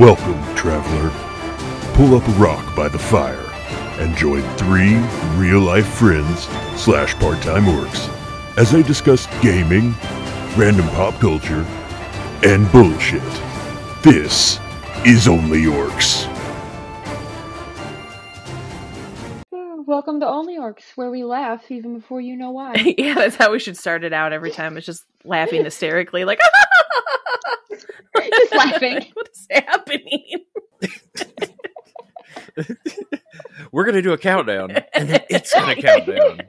Welcome, traveler. Pull up a rock by the fire and join three real life friends slash part time orcs as they discuss gaming, random pop culture, and bullshit. This is Only Orcs. Welcome to Only Orcs, where we laugh even before you know why. yeah, that's how we should start it out every time. It's just laughing hysterically, like Just laughing. what is happening? We're gonna do a countdown, and then it's gonna count down,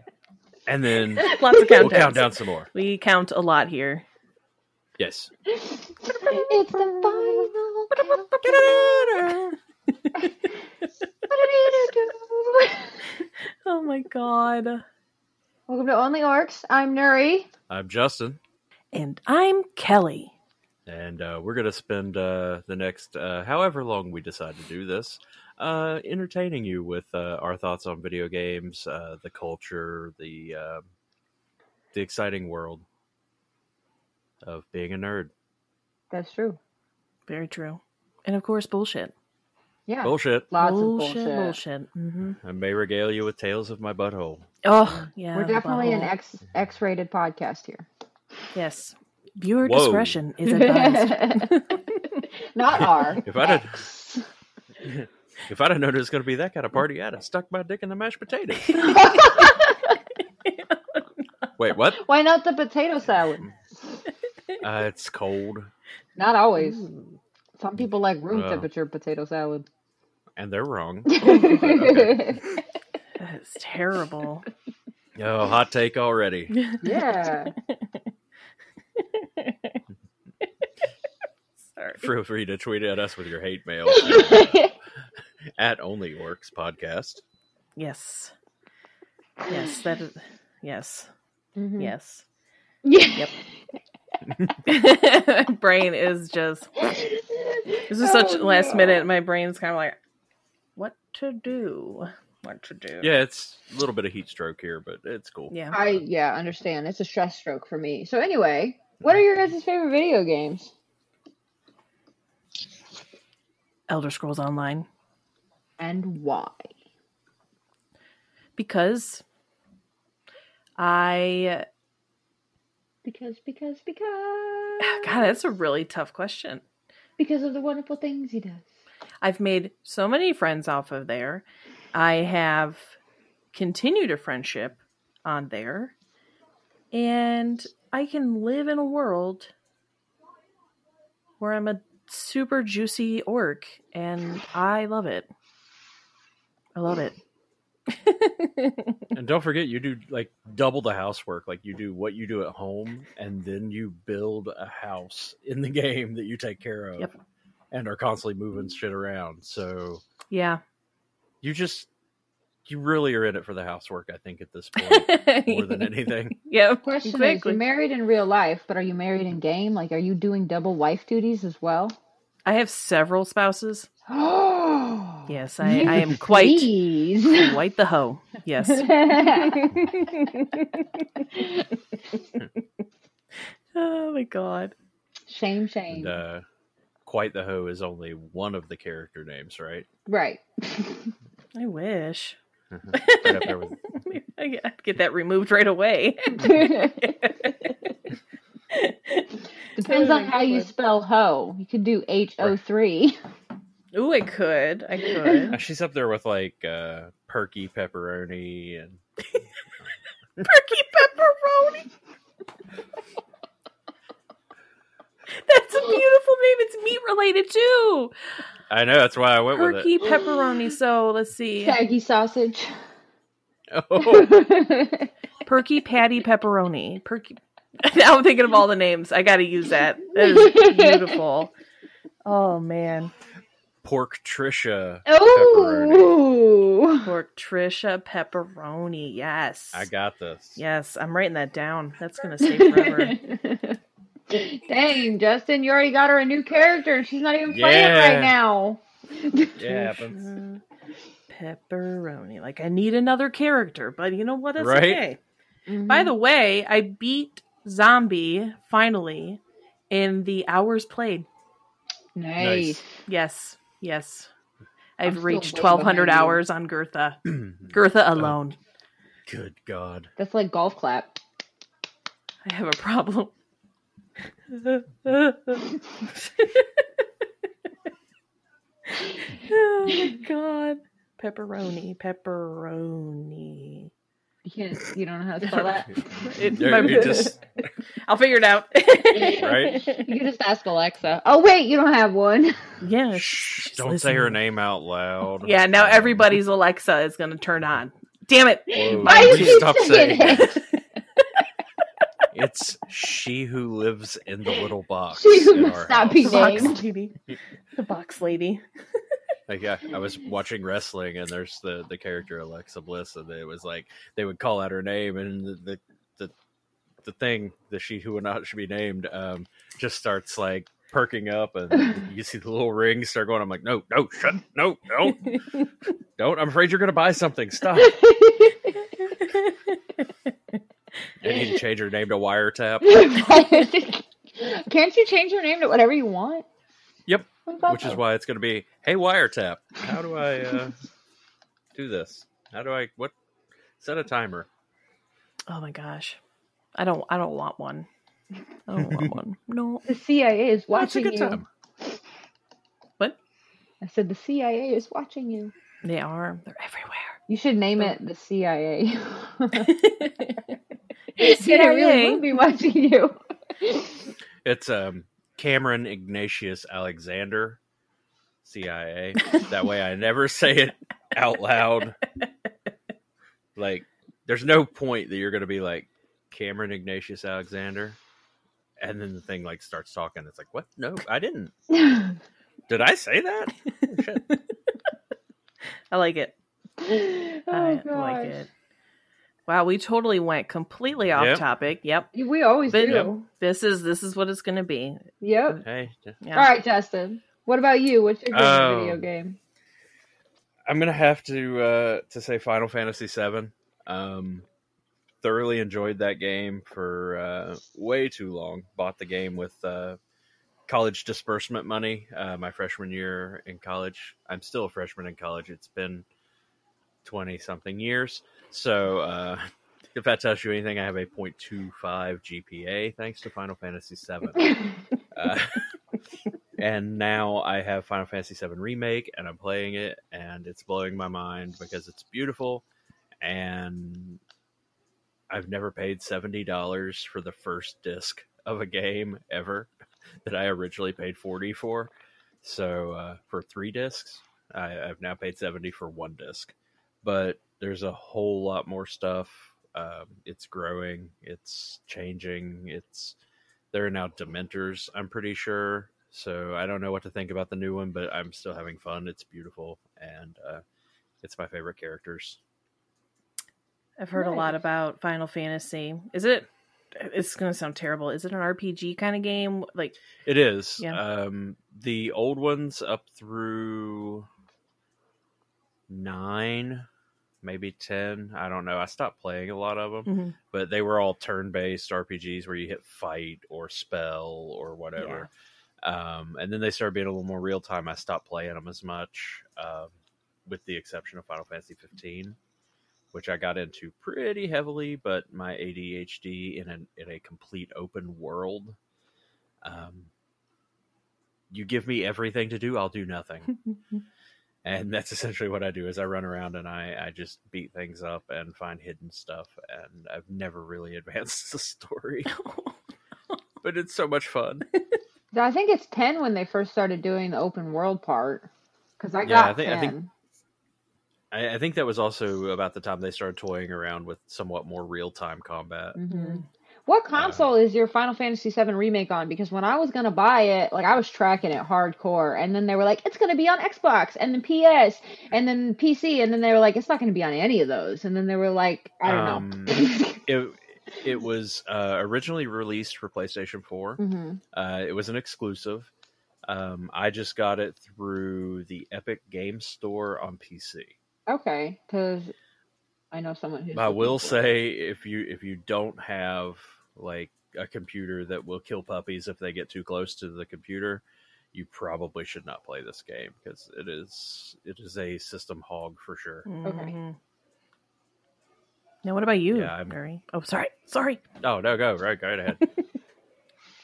and then Lots of countdowns. we'll count down some more. We count a lot here. Yes. it's the final countdown. What do? Oh my god. Welcome to Only Orcs. I'm Nuri. I'm Justin, And I'm Kelly. And uh, we're gonna spend uh, the next uh, however long we decide to do this, uh, entertaining you with uh, our thoughts on video games, uh, the culture, the uh, the exciting world of being a nerd. That's true. Very true. And of course, bullshit. Yeah. Bullshit. Lots bullshit, of bullshit. bullshit. hmm I may regale you with tales of my butthole. Oh, yeah. We're definitely an. X X rated podcast here. Yes. Viewer Whoa. discretion is advised. Not R. If I'd have- X. If I'd have known it was going to be that kind of party, I'd have stuck my dick in the mashed potatoes. Wait, what? Why not the potato salad? Uh, it's cold, Not always. Some people like room Oh. temperature potato salad. and they're wrong. That's terrible. Oh, hot take already. yeah. Sorry. Feel free to tweet at us with your hate mail at Only Orcs Podcast. Yes. Yes, that is. Yes. Mhm. Yes. Yeah. brain is just. This is such Oh, last minute. My brain's kind of like, what to do? What to do? Yeah, it's a little bit of heat stroke here, but it's cool. Yeah. I yeah understand. It's a stress stroke for me. So anyway, what are your guys' favorite video games? Elder Scrolls Online. And why? Because I. Because because because God, that's a really tough question. because of the wonderful things he does. I've made so many friends off of there. I have continued a friendship on there. And I can live in a world where I'm a super juicy orc and I love it. I love it. And don't forget, you do like double the housework. Like you do what you do at home, and then you build a house in the game that you take care of, Yep. and are constantly moving shit around. So yeah. you just you really are in it for the housework. I think at this point more than anything. Yeah. Question is, exactly. you're married in real life, but are you married in game? Like, are you doing double wife duties as well? I have several spouses. Oh, Yes, I, I am quite Please. quite the hoe. Yes. oh my god. shame, shame. And uh, quite the hoe is only one of the character names, right? Right. I wish. Right with I'd get that removed right away. Depends on how you spell hoe. You could do H O three. Ooh, I could. I could. She's up there with like uh, perky pepperoni and Perky pepperoni. That's a beautiful name. It's meat related too. I know that's why I went with Perky pepperoni. So let's see. Saggy sausage. Oh, Perky patty pepperoni. Perky. Now I'm thinking of all the names. I got to use that. That is beautiful. Oh man, pork Trisha pepperoni. Oh. pork Trisha pepperoni. Yes, I got this. Yes, I'm writing that down. That's gonna stay forever. Dang, Justin, you already got her a new character and she's not even playing Yeah. right now. Yeah, happens. Pepperoni. Like I need another character, but you know what? It's Right? okay. By mm-hmm. the way, I beat Zombie finally in the hours played. Nice. Yes, yes. I'm I've reached 1,200 hours on Gertha. Gertha alone. Good God. That's like golf clap. I have a problem. Oh my god. Pepperoni, pepperoni. You can't. You don't know how to spell that. It, Yeah, my- just- I'll figure it out. Right? You can just ask Alexa. Oh wait, you don't have one. Yeah. Shh, don't say her name out loud. Yeah, now Um, everybody's Alexa is going to turn on. Damn it. Whoa, Why will you you keep stop saying saying it? It's she who lives in the little box. She who must our not house. be The box named. lady. The box lady. Like, yeah, I was watching wrestling, and there's the the character Alexa Bliss, and it was like they would call out her name, and the the the, the thing, the she who would not should be named, um, just starts like perking up, and you see the little rings start going. I'm like, no, no, shut, no, no, don't. I'm afraid you're gonna buy something. Stop. I need to change her name to Wiretap, Can't you change your name to whatever you want? Yep, which is why it's gonna be, hey Wiretap, how do I uh, do this? How do I what? Set a timer. Oh my gosh. I don't I don't want one. I don't want one. No. the CIA is That's a watching good you. time. What? I said the CIA is watching you. They are. They're everywhere. You should name it the CIA. Hey, Then I really CIA. will be watching you. It's um Cameron Ignatius Alexander, CIA. That way I never say it out loud. Like, there's no point that you're going to be like Cameron Ignatius Alexander, and then the thing like starts talking. It's like, what? No, I didn't. Did I say that? Oh, shit. I like it. oh, I like it. Wow, we totally went completely off Yep. topic. Yep. We always But- do. This is this is what it's gonna be. Yep. Hey, Yeah. All right, Justin. What about you? What's your favorite Oh. video game? I'm gonna have to uh, to say Final Fantasy VII. Um, thoroughly enjoyed that game for uh, way too long. Bought the game with uh, college disbursement money uh, my freshman year in college. I'm still a freshman in college. It's been twenty something years. So uh, if that tells you anything, I have a .25 GPA thanks to Final Fantasy VII. Uh, and now I have Final Fantasy VII Remake, and I'm playing it, and it's blowing my mind because it's beautiful, and I've never paid seventy dollars for the first disc of a game ever that I originally paid forty for. So uh, for three discs, I, I've now paid seventy for one disc, but there's a whole lot more stuff. Um, it's growing, it's changing, it's there are now Dementors, I'm pretty sure. So I don't know what to think about the new one, but I'm still having fun. It's beautiful, and uh, it's my favorite characters. I've heard a lot about Final Fantasy. Is it? It's gonna sound terrible. Is it an RPG kind of game? Like, It is. Yeah. Um, the old ones up through nine, maybe ten. I don't know. I stopped playing a lot of them, mhm. but they were all turn-based RPGs where you hit fight or spell or whatever. Um, and then they started being a little more real time. I stopped playing them as much, um, with the exception of Final Fantasy 15, which I got into pretty heavily. But my ADHD in an in a complete open world, um, you give me everything to do, I'll do nothing, and that's essentially what I do. Is I run around and I I just beat things up and find hidden stuff, and I've never really advanced the story, but it's so much fun. I think it's ten when they first started doing the open world part. Because I Yeah, got I think- I 10. think- I, I think that was also about the time they started toying around with somewhat more real time combat. Mhm. What console is your Final Fantasy VII remake on? Because when I was gonna buy it, like I was tracking it hardcore, and then they were like, "It's gonna be on Xbox and then PS and then PC," and then they were like, "It's not gonna be on any of those," and then they were like, "I don't Um, know." It it was uh, originally released for PlayStation 4. hmm Uh, it was an exclusive. Um, I just got it through the Epic Game Store on PC. Okay, because I know someone who's. I will for it. say if you if you don't have like a computer that will kill puppies if they get too close to the computer, you probably should not play this game because it is it is a system hog for sure. Mhm. Now, what about you, Yeah, I'm- Mary? Oh, sorry, sorry. Oh no, go right, go right ahead.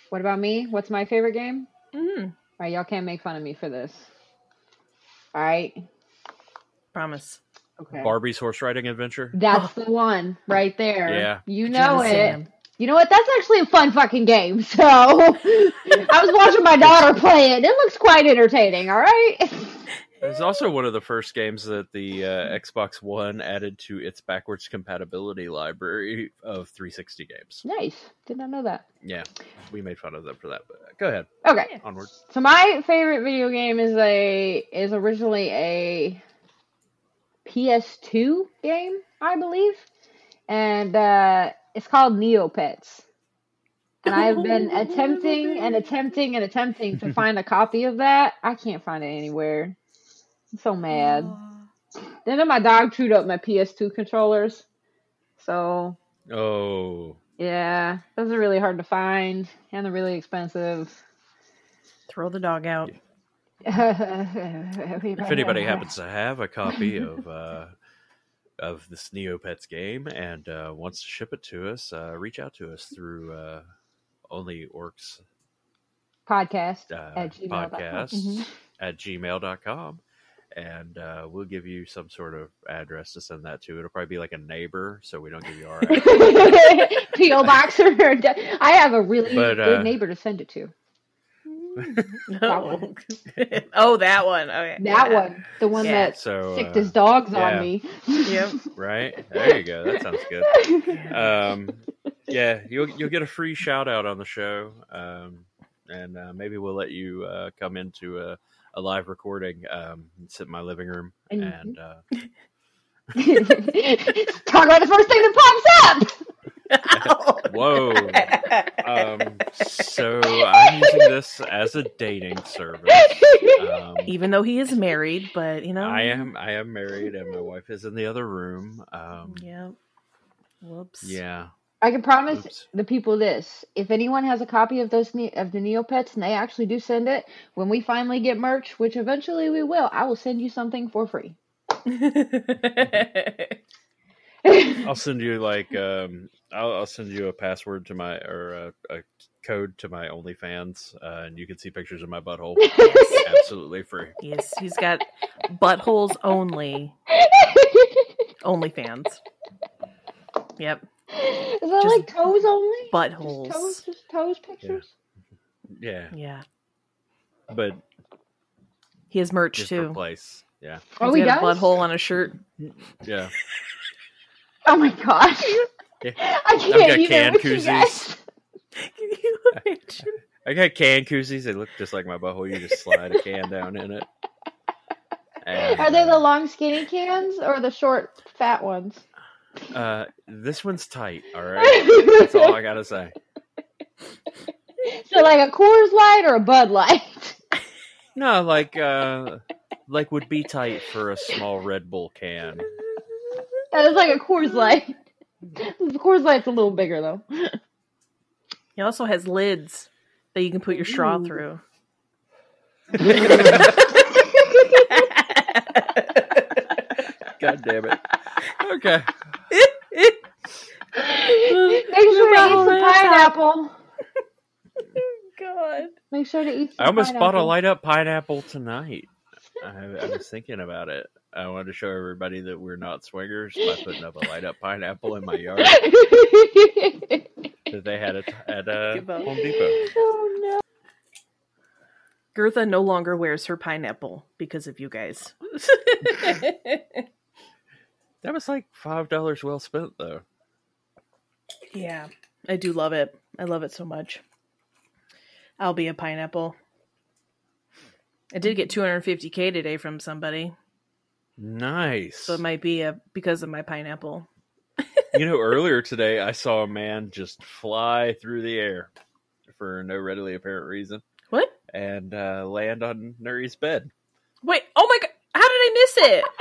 What about me? What's my favorite game? Mm, All right, y'all can't make fun of me for this. All right. promise. Okay. Barbie's horse riding adventure. That's the one right there. Yeah. You know Gina it. Sam. You know what? That's actually a fun fucking game. So I was watching my daughter play it. It looks quite entertaining. All right. It's also one of the first games that the uh, Xbox One added to its backwards compatibility library of 360 games. nice. Did not know that. Yeah, we made fun of them for that. But go ahead, Okay. onward. So my favorite video game is a is originally a PS2 game, I believe, and uh, it's called Neopets. And I've been attempting and attempting and attempting to find a copy of that. I can't find it anywhere. I'm so mad. Then my dog chewed up my PS2 controllers. So Oh, yeah, those are really hard to find and they're really expensive. Throw the dog out. If anybody happens to have a copy of uh, of this Neopets game and uh, wants to ship it to us, uh, reach out to us through uh, Only Orcs podcast uh, at gmail.com. podcast Mhm. at gmail.com and uh, we'll give you some sort of address to send that to. It'll probably be like a neighbor, so we don't give you our address. PO box or I have a really But, good uh, neighbor to send it to. Oh. oh, that one. Okay. That yeah. one, the one Yeah. that So, sicked uh, his dogs yeah. on me. Yep. right there you go. That sounds good. Um, yeah, you'll you'll get a free shout out on the show, um, and uh, maybe we'll let you uh, come into a, a live recording, um, sit in my living room, and uh, Talk about the first thing that pops up. Whoa. Um, so I'm using this as a dating service. Um, Even though he is married, but you know. I am I am married, and my wife is in the other room. Um, Yep. Whoops. yeah. I can promise Oops. the people this: if anyone has a copy of those ne- of the Neopets and they actually do send it, when we finally get merch, which eventually we will, I will send you something for free. I'll send you like um, I'll, I'll send you a password to my or a, a code to my OnlyFans, uh, and you can see pictures of my butthole. Absolutely free. yes, he's got buttholes only. OnlyFans. Yep. Is that Just like toes only? Just Buttholes. toes, just toes pictures. Yeah, Yeah. but He has merch just too. for place. Yeah, Oh, He's he got a butthole on a shirt. yeah. Oh my gosh! Yeah. I can't got even can with you koozies. guys. Can you imagine? I got can koozies. They look just like my butthole. You just slide a can down in it. And, Are they the uh, long skinny cans or the short fat ones? Uh, this one's tight. All right, that's all I gotta say. so like a Coors Light or a Bud Light? No, like uh, like would be tight for a small Red Bull can. It's like a Coors Light. The Coors Light's a little bigger though. It also has lids that you can put your straw Ooh. through. God damn it. Okay. Make sure to eat some at the top. pineapple. God. Make sure to eat some I almost bought a light up pineapple tonight. I, I was thinking about it. I wanted to show everybody that we're not swingers by putting up a light up pineapple in my yard that they had at, at uh, Home Depot. oh no. Gertha no longer wears her pineapple because of you guys. That was like five dollars well spent though. yeah, I do love it. I love it so much. I'll be a pineapple. I did get 250k today from somebody, Nice. so it might be a because of my pineapple. you know, earlier today I saw a man just fly through the air for no readily apparent reason What? and uh, land on Nuri's bed. Wait, oh my god! How did I I miss it?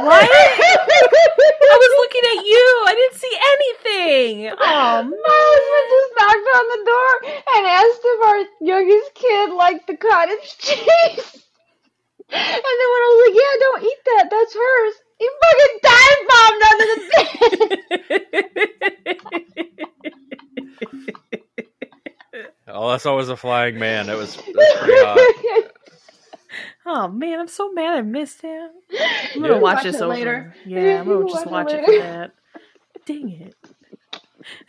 What? I was looking at you. I didn't see anything. Oh My husband just knocked on the door and asked if our youngest kid liked the cottage cheese. And then when I was like, "Yeah, don't eat that. That's hers," he fucking dive bombed under the bed. I saw was a flying man. That was, that was pretty hot. Oh man, I'm so mad I missed him. I'm Yeah. gonna watch Watch this over. later. Yeah, I'm gonna just it watch it later. for that. Dang it.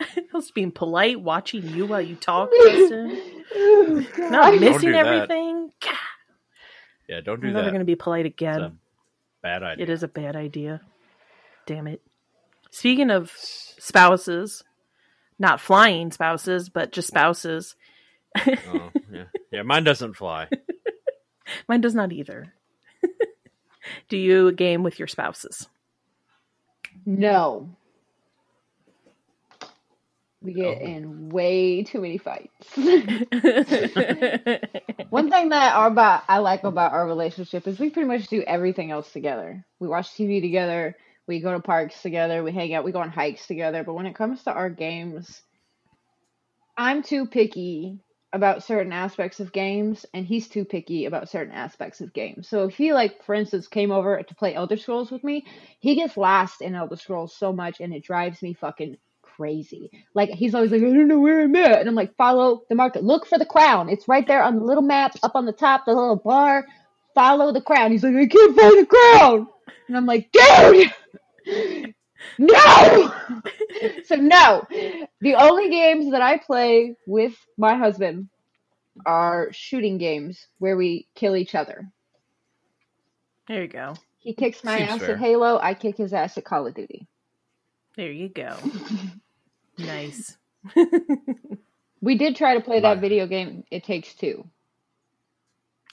I was being polite, watching you while you talk, Kristen. Oh, Not missing do everything. God, Yeah, don't do I'm never gonna be polite It's again. a bad idea. It is a bad idea. Damn it. Speaking of spouses, not flying spouses, but just spouses. Oh, yeah. yeah, mine doesn't fly. Mine does not either. Do you game with your spouses? No. We get Oh. in way too many fights. One thing that our, about I like about our relationship is we pretty much do everything else together. We watch TV together, we go to parks together, we hang out, we go on hikes together. But when it comes to our games, I'm too picky about certain aspects of games, and he's too picky about certain aspects of games. So if he, like, for instance, came over to play Elder Scrolls with me, he gets lost in Elder Scrolls so much, and it drives me fucking crazy. Like he's always like, I don't know where I'm at, and I'm like, follow the market, look for the crown. It's right there on the little map up on the top, the little bar. Follow the crown. He's like, I can't find the crown, and I'm like, dude, no. so no, the only games that I play with my husband are shooting games where we kill each other. There you go. He kicks my Seems ass fair. at Halo. I kick his ass at Call of Duty. There you go. nice. We did try to play that video game. It takes two.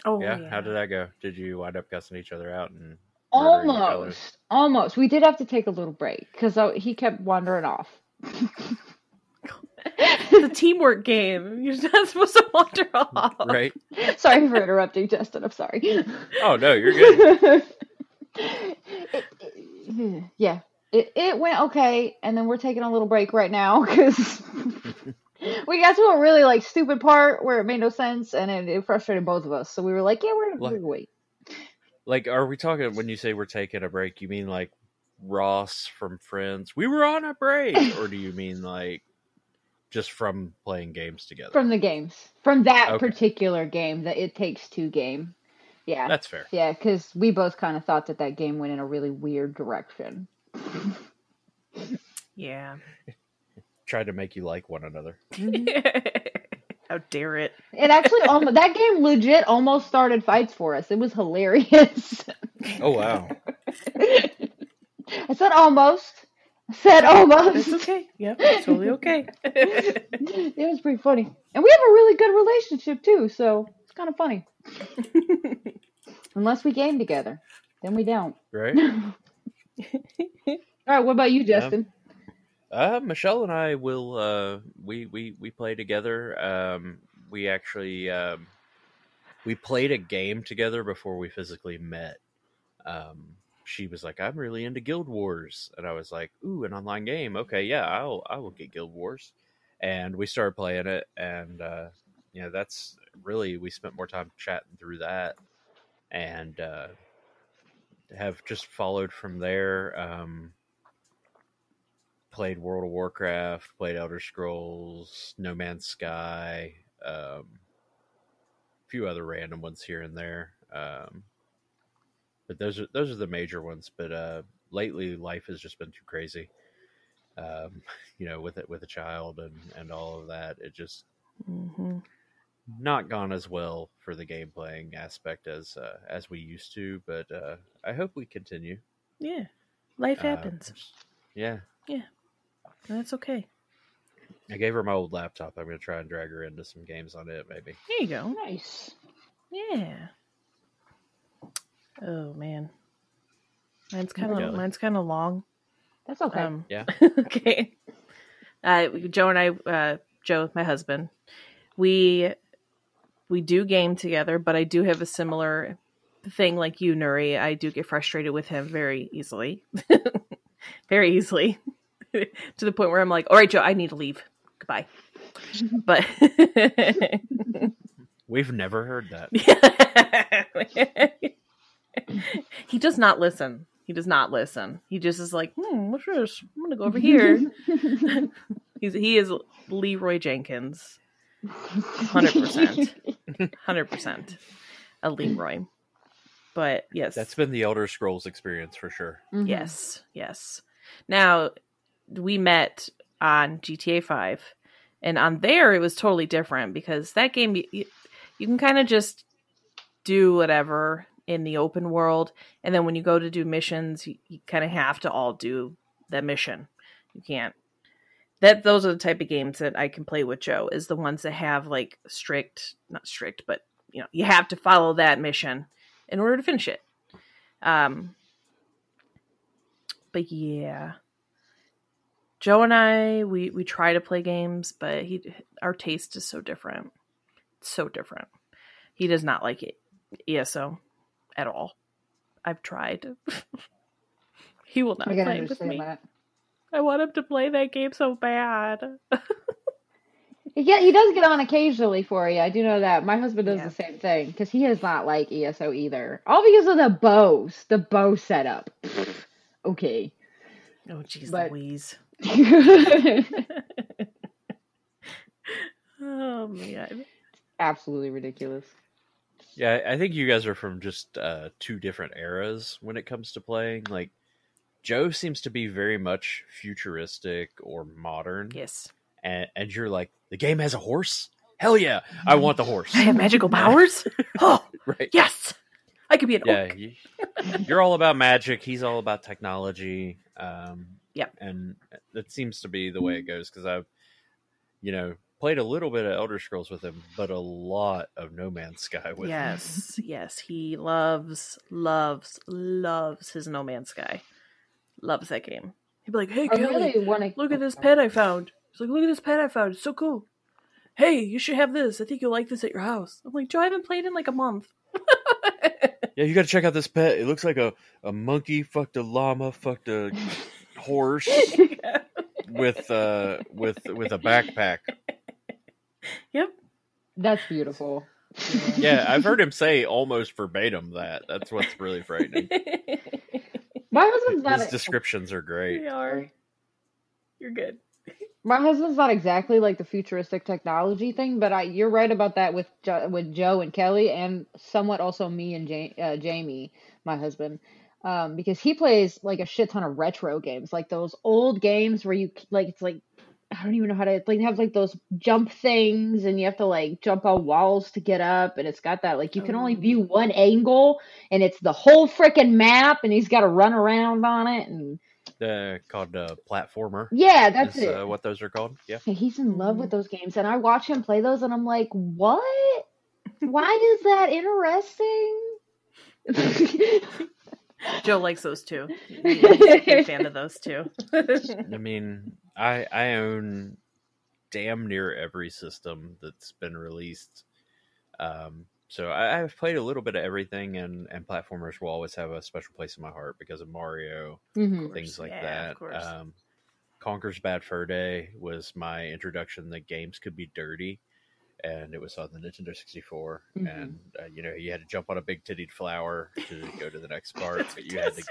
Oh yeah, yeah. how did that go? Did you wind up cussing each other out and murdering each other? Almost, almost. We did have to take a little break because uh, he kept wandering off. It's a teamwork game. You're not supposed to wander off. right? sorry for interrupting, Justin. I'm sorry. Oh no, you're good. It- it- yeah, it it went okay, and then we're taking a little break right now because we got to a really like stupid part where it made no sense, and it, it frustrated both of us. So we were like, yeah, we're, we're Like- gonna wait. Like, are we talking when you say we're taking a break? You mean like Ross from Friends? We were on a break, or do you mean like just from playing games together? from the games from that Okay. particular game that it takes two game yeah That's fair. yeah because we both kind of thought that that game went in a really weird direction Yeah. Tried to make you like one another. Mm-hmm. How dare it? it actually almost that game legit almost started fights for us it was hilarious Oh wow. i said almost i said almost It's okay. Yep, it's totally okay. it was pretty funny and we have a really good relationship too so it's kind of funny unless we game together then we don't Right? all right what about you justin Uh, Michelle and I will. Uh, we we we play together. Um, we actually um, we played a game together before we physically met. Um, she was like, "I'm really into Guild Wars," and I was like, "Ooh, an online game? Okay, yeah, I'll I will get Guild Wars." And we started playing it, and uh, you know, that's really we spent more time chatting through that, and uh, have just followed from there. Um, played World of Warcraft, played Elder Scrolls, No Man's Sky, um, a few other random ones here and there. Um, but those are those are the major ones. But uh, lately, life has just been too crazy. Um, you know, with it with a child and and all of that, it just hmm not gone as well for the game playing aspect as uh, as we used to. But uh, I hope we continue. Yeah. Life Uh, happens. yeah, and that's okay. I gave her my old laptop. I'm gonna try and drag her into some games on it, maybe. There you go. nice Yeah. Oh man. Mine's kind of mine's kind of long. that's okay Um, Yeah. okay. Uh, Joe and I, uh, Joe, my husband, we we do game together, but I do have a similar thing like you, Nuri. I do get frustrated with him very easily, very easily, to the point where I'm like, "All right, Joe, I need to leave. Goodbye." But We've never heard that. he does not listen. He does not listen. He just is like, hmm, what's this? I'm gonna go over here. He's he is Leroy Jenkins, hundred percent, hundred percent, a Leroy. But yes, That's been the Elder Scrolls experience for sure. Mhm. yes, yes. Now we met on GTA Five, and on there it was totally different because that game you, you can kind of just do whatever in the open world, and then when you go to do missions, you, you kind of have to all do the mission. You can't. That those are the type of games that I can play with Joe. Is the ones that have like strict, not strict, but you know you have to follow that mission in order to finish it. Um, but yeah, Joe and I we we try to play games, but he our taste is so different, so different. He does not like it ESO at all. I've tried. he will not play with me. that. I want him to play that game so bad. Yeah, he does get on occasionally for you. I do know that. My husband does Yeah. the same thing because he does not like ESO either. All because of the bows, the bow setup. okay. oh jeez But- Louise. oh man. Absolutely ridiculous. Yeah, I I think you guys are from just uh, two different eras when it comes to playing. Like, Joe seems to be very much futuristic or modern, Yes. and, and you're like, the game has a horse. Hell yeah, I want the horse. I have magical powers? Oh, right? yes. I could be an Yeah, you, you're all about magic. He's all about technology. Um, Yep. and that seems to be the way it goes because I've, you know, played a little bit of Elder Scrolls with him, but a lot of No Man's Sky with him. Yes, yes. He loves, loves, loves his No Man's Sky. Loves that game. He'd be like, "Hey, I Kelly, really want to look at this pet I found." He's like, "Look at this pet I found. It's so cool." Hey, you should have this. I think you'll like this at your house. I'm like, Joe, I haven't played in like a month. Yeah, you got to check out this pet. It looks like a, a monkey fucked a llama, fucked a horse with uh with with a backpack. yep. That's beautiful. Yeah, I've heard him say almost verbatim that. That's what's really frightening. My husband's not. His a- descriptions are great. we are. You're good. My husband's not exactly like the futuristic technology thing, but I you're right about that with jo- with Joe and Kelly, and somewhat also me and ja- uh, Jamie, my husband, um, because he plays like a shit ton of retro games, like those old games where you like it's like I don't even know how to like have like those jump things, and you have to like jump on walls to get up, and it's got that like you can only Oh. view one angle, and it's the whole freaking map, and he's got to run around on it, and Uh, called uh, platformer. yeah, that's is, it. Uh, what those are called. Yeah. Yeah, he's in love with those games, and I watch him play those, and I'm like, what? Why is that interesting? Joe likes those too. He's a fan of those too. I mean, I I own damn near every system that's been released. Um, so I, I've played a little bit of everything, and and platformers will always have a special place in my heart because of Mario, Mhm. things like Yeah, that. of course. Um, Conker's Bad Fur Day was my introduction that games could be dirty, and it was on the Nintendo 64. Mhm. And uh, you know, you had to jump on a big tittied flower to go to the next part, but you had to.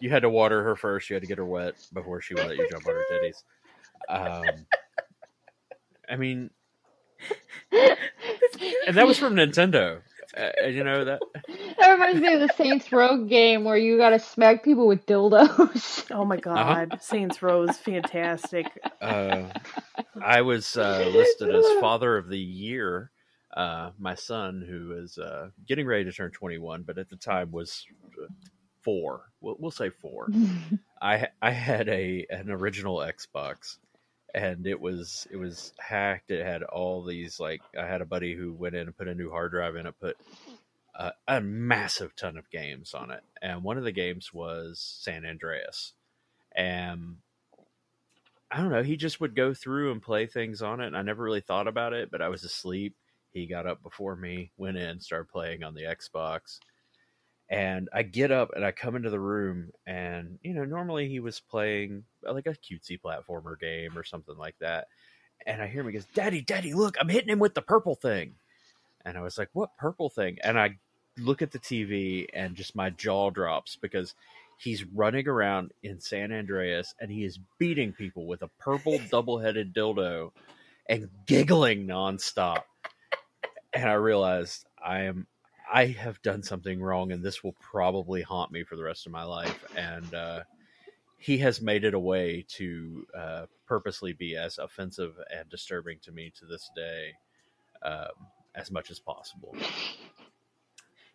You had to water her first. You had to get her wet before she would let you jump on her titties. Um, I mean, and that was from Nintendo. Uh, you know that That reminds me of the Saints Row game where you gotta smack people with dildos. Oh my god, Saints Row is fantastic. uh, I was uh, listed as Father of the Year. Uh, my son, who is uh, getting ready to turn 21, but at the time was uh, four. We'll, we'll say four. I I had a an original Xbox, and it was it was hacked. It had all these like I had a buddy who went in and put a new hard drive in it, put uh, a massive ton of games on it, and one of the games was San Andreas, and I don't know. He just would go through and play things on it, and I never really thought about it. But I was asleep. He got up before me, went in, started playing on the Xbox, And I get up and I come into the room, and you know, normally he was playing uh, like a cutesy platformer game or something like that. And I hear him he goes, "Daddy, Daddy, look, I'm hitting him with the purple thing." And I was like, "What purple thing?" And I look at the TV, and just my jaw drops because he's running around in San Andreas and he is beating people with a purple double-headed dildo and giggling nonstop. And I realized I am I have done something wrong and this will probably haunt me for the rest of my life. And uh, he has made it a way to uh, purposely be as offensive and disturbing to me to this day um, as much as possible.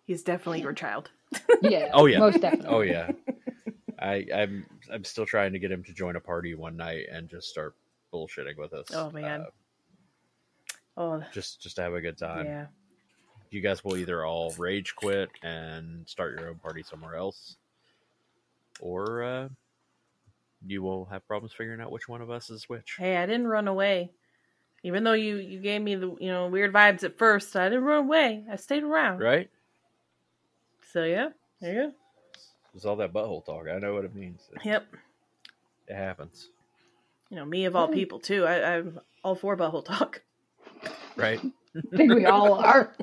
He's definitely your child. Yeah. Oh, yeah. Most definitely. Oh yeah. I, I'm I'm still trying to get him to join a party one night and just start bullshitting with us. Oh, man. Uh, Oh, just just to have a good time. yeah. You guys will either all rage quit and start your own party somewhere else, or uh, you will have problems figuring out which one of us is which. Hey, I didn't run away. Even though you you gave me the you know weird vibes at first, I didn't run away. I stayed around. Right? So yeah, there you go. It's all that butthole talk. I know what it means. It. Yep. it happens. You know me of all people too. I, I'm all for butthole talk. Right? I think we all are.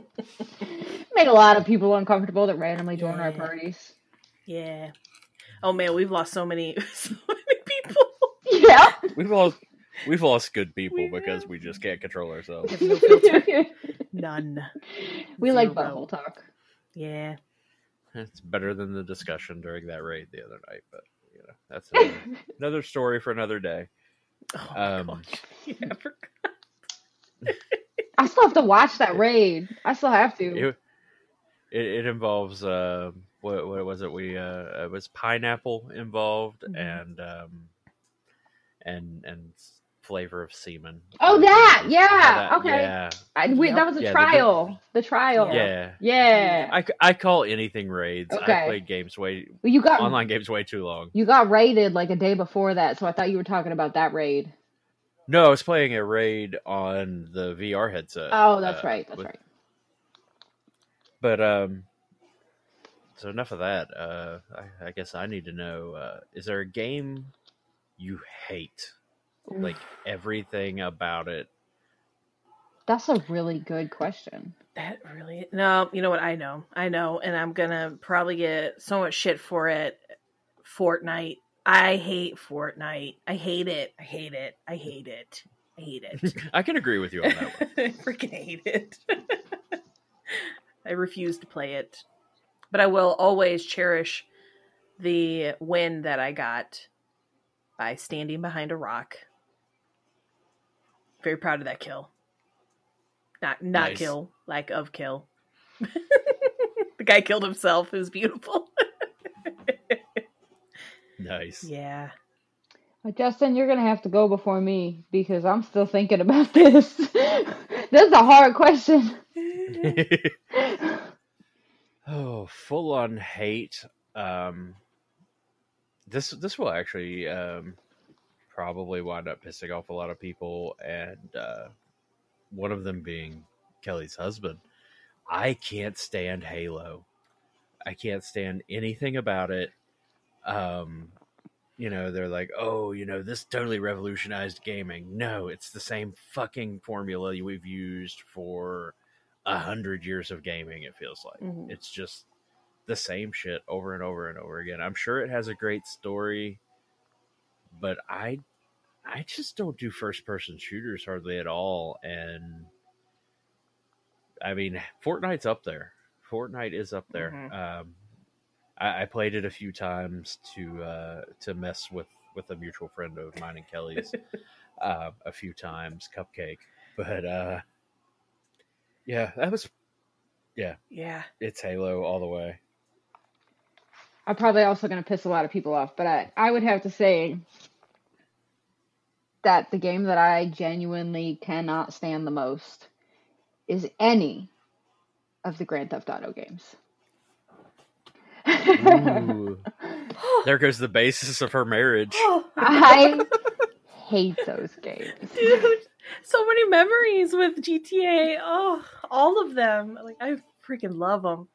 Made a lot of people uncomfortable that randomly join our parties. Yeah. Oh man, we've lost so many so many people. Yeah. We've lost we've lost good people We because have. we just can't control ourselves. We no. None. we like Zero. butthole talk. Yeah. It's better than the discussion during that raid the other night, but you know that's another, another story for another day. Oh my Um, gosh. Yeah, I still have to watch that raid. I still have to. It it, it involves uh, what what was it? We uh, it was pineapple involved Mhm. and um, and and flavor of semen. Oh, Uh, that! all Yeah, that- okay. Yeah, I, we, Yep. That was a Yeah, the- trial. The trial. yeah. Yeah. I call anything raids. Okay. I played games way Well, you got online games way too long. you got raided like a day before that, so I thought you were talking about that raid. No, I was playing a raid on the VR headset. Oh, that's uh, right. That's with- right. But um, so enough of that. Uh, I, I guess I need to know: uh, is there a game you hate? Like everything about it. That's a really good question. That really no, you know what? I know, I know, and I'm gonna probably get so much shit for it. Fortnite. I hate Fortnite. I hate it. I hate it. I hate it. I hate it. I can agree with you on that one. I freaking hate it. I refuse to play it, but I will always cherish the win that I got by standing behind a rock. Very proud of that kill. Not not Nice. kill, like of kill. the guy killed himself. It was beautiful. Nice. yeah. Uh, Justin, you're gonna have to go before me because I'm still thinking about this. this is a hard question. oh, full on hate. Um, this this will actually um, probably wind up pissing off a lot of people, and uh, one of them being Kelly's husband. I can't stand Halo. I can't stand anything about it. Um, you know, they're like, oh, you know, this totally revolutionized gaming. No, it's the same fucking formula we've used for a hundred years of gaming. It feels like Mhm. it's just the same shit over and over and over again. I'm sure it has a great story, but I, I just don't do first person shooters hardly at all. And I mean, Fortnite's up there. Fortnite is up there. Mhm. Um, I, I played it a few times to uh, to mess with with a mutual friend of mine and Kelly's uh, a few times, Cupcake. But uh, yeah, that was Yeah. Yeah. It's Halo all the way. I'm probably also gonna piss a lot of people off, but I, I would have to say that the game that I genuinely cannot stand the most is any of the Grand Theft Auto games. Ooh. there goes the basis of her marriage. I hate those games. Dude, so many memories with GTA. Oh, all of them. Like I freaking love them.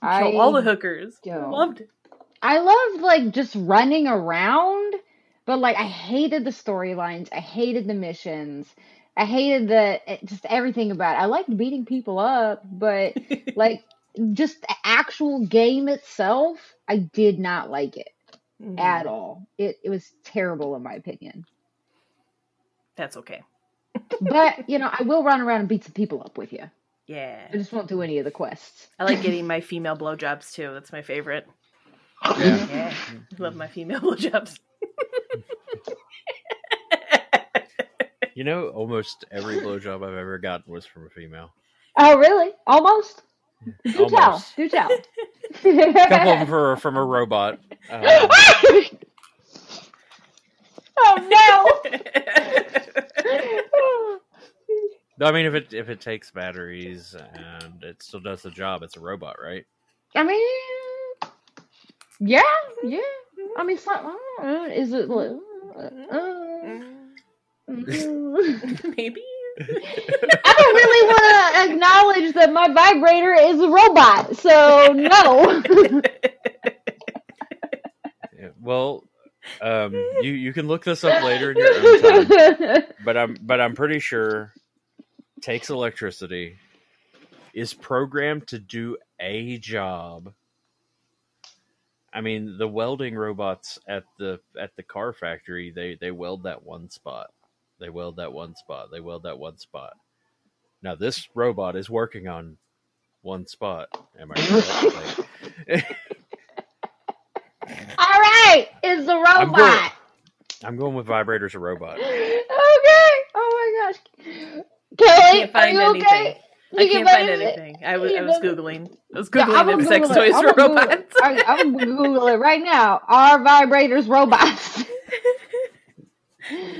I all the hookers. don't. Loved it. I loved like just running around, but like I hated the storylines. I hated the missions. I hated the eh, just everything about it. I liked beating people up, but like just the actual game itself, I did not like it Mm, at all. It it was terrible in my opinion. That's okay. But you know, I will run around and beat some people up with you. Yeah. I just won't do any of the quests. I like getting my female blowjobs too. That's my favorite. Yeah. Yeah. Love my female blowjobs. You know, almost every blowjob I've ever gotten was from a female. Oh, really? Almost? Do tell. Almost. Do tell. A couple of them were from a robot. Uh, oh no! I mean, if it if it takes batteries and it still does the job, it's a robot, right? I mean, yeah, yeah. I mean, some, uh, is it? like, Uh, mm. Maybe. I don't really want to acknowledge that my vibrator is a robot, so no. Yeah, Well, um, you you can look this up later in your own time, but I'm but I'm pretty sure takes electricity, is programmed to do a job. I mean, the welding robots at the at the car factory they they weld that one spot, they weld that one spot, they weld that one spot. Now this robot is working on one spot. Am I correct? Like, All right, it's a I'm going- robot. I'm going with vibrators a robot. Okay. Oh my gosh. Kelly, are you anything. okay? I can't find find anything. I was, You I was googling. I was Yeah, I'm googling gonna if sex toys I'm for robots. I, I'm gonna Google it right now. Are vibrators robots?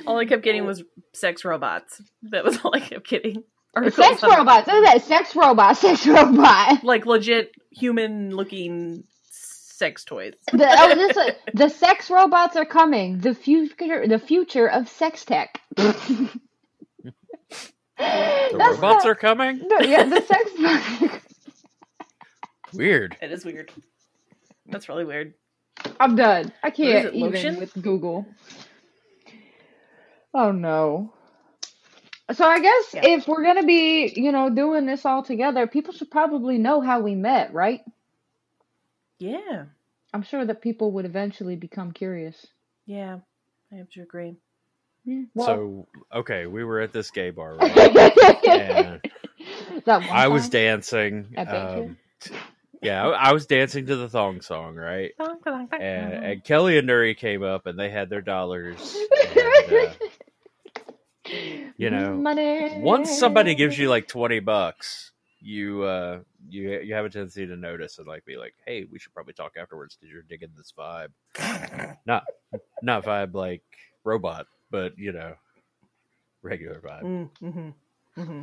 all I kept getting was sex robots. That was all I kept getting. Articles sex robots. Look at that. Sex robot. Sex robot. Like legit human looking sex toys. The, oh, this, uh, the sex robots are coming. The future. The future of sex tech. The robots are coming. are. Yeah, the sex. Weird. It is weird. That's really weird. I'm done. I can't it, even lotion? with Google. Oh no. So I guess Yeah. if we're gonna be, you know, doing this all together, people should probably know how we met, right? Yeah. I'm sure that people would eventually become curious. Yeah. I have to agree. Yeah. Well, So okay, we were at this gay bar, right? and that I was dancing. Um, yeah, I, I was dancing to the thong song, right? And, and Kelly and Nuri came up, and they had their dollars. And, uh, you know, Money. once somebody gives you like twenty bucks, you uh, you you have a tendency to notice and like be like, "Hey, we should probably talk afterwards because you're digging this vibe." not not vibe like robot, but you know, regular vibe. Mm, mm-hmm. Mm-hmm.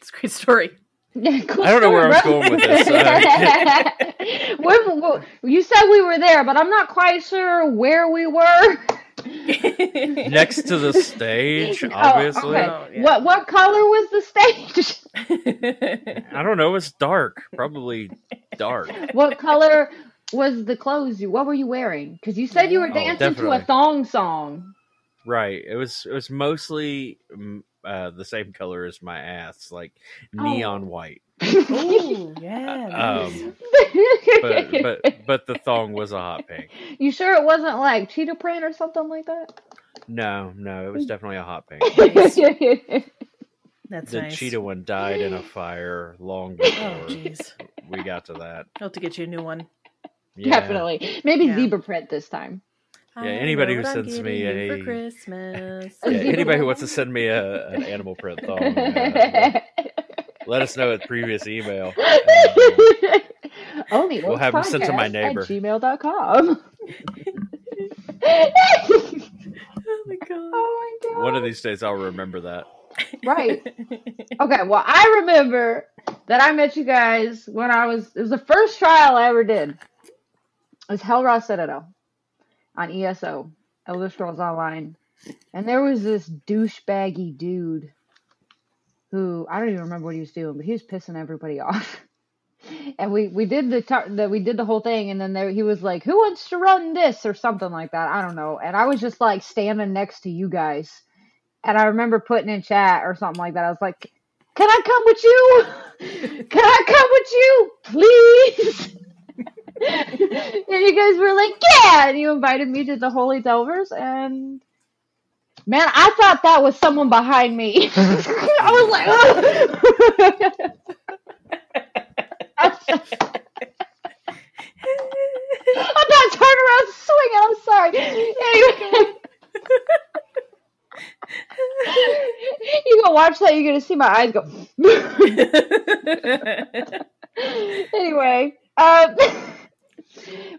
It's a great story. Yeah, cool I don't know where I was going with bro. this, We're- we're- you said we were there, but I'm not quite sure where we were. Next to the stage, Oh, obviously. okay. Oh, yeah. What what color was the stage? I don't know. It's dark. Probably dark. what color was the clothes you? What were you wearing? Because you said you were Oh, dancing to a thong song. Right. It was. It was mostly mm, uh, the same color as my ass, like Oh. neon white. Ooh, yeah. Um, But but but the thong was a hot pink. you sure it wasn't like cheetah print or something like that? No, no, it was definitely a hot pink. That's The nice. cheetah one died in a fire long Oh, before jeez. we got to that. I'll have to get you a new one. Yeah. Definitely. Maybe Yeah. zebra print this time. Yeah, anybody who sends me getting you a- for Christmas. Yeah, anybody who wants to send me a, an animal print thong, uh, let us know at previous email. Uh, Only We'll have them sent to my neighbor. At gmail.com. oh my god. oh my god. one of these days, I'll remember that. Right. Okay, well, I remember that I met you guys when I was, it was the first trial I ever did. It was Hel Ra Citadel on ESO, Elder Scrolls Online. And there was this douchebaggy dude who, I don't even remember what he was doing, but he was pissing everybody off. and we we did the, tar- we did the whole thing, and then there, he was like, "Who wants to run this?" or something like that. I don't know. And I was just like standing next to you guys, and I remember putting in chat or something like that. I was like, "Can I come with you? Can I come with you, please?" and you guys were like, "Yeah!" And you invited me to the Holy Delvers, and man, I thought that was someone behind me. I was like, "Ugh." I'm not turning around swinging. I'm sorry. Anyway, you go watch that. You're gonna see my eyes go. anyway, um,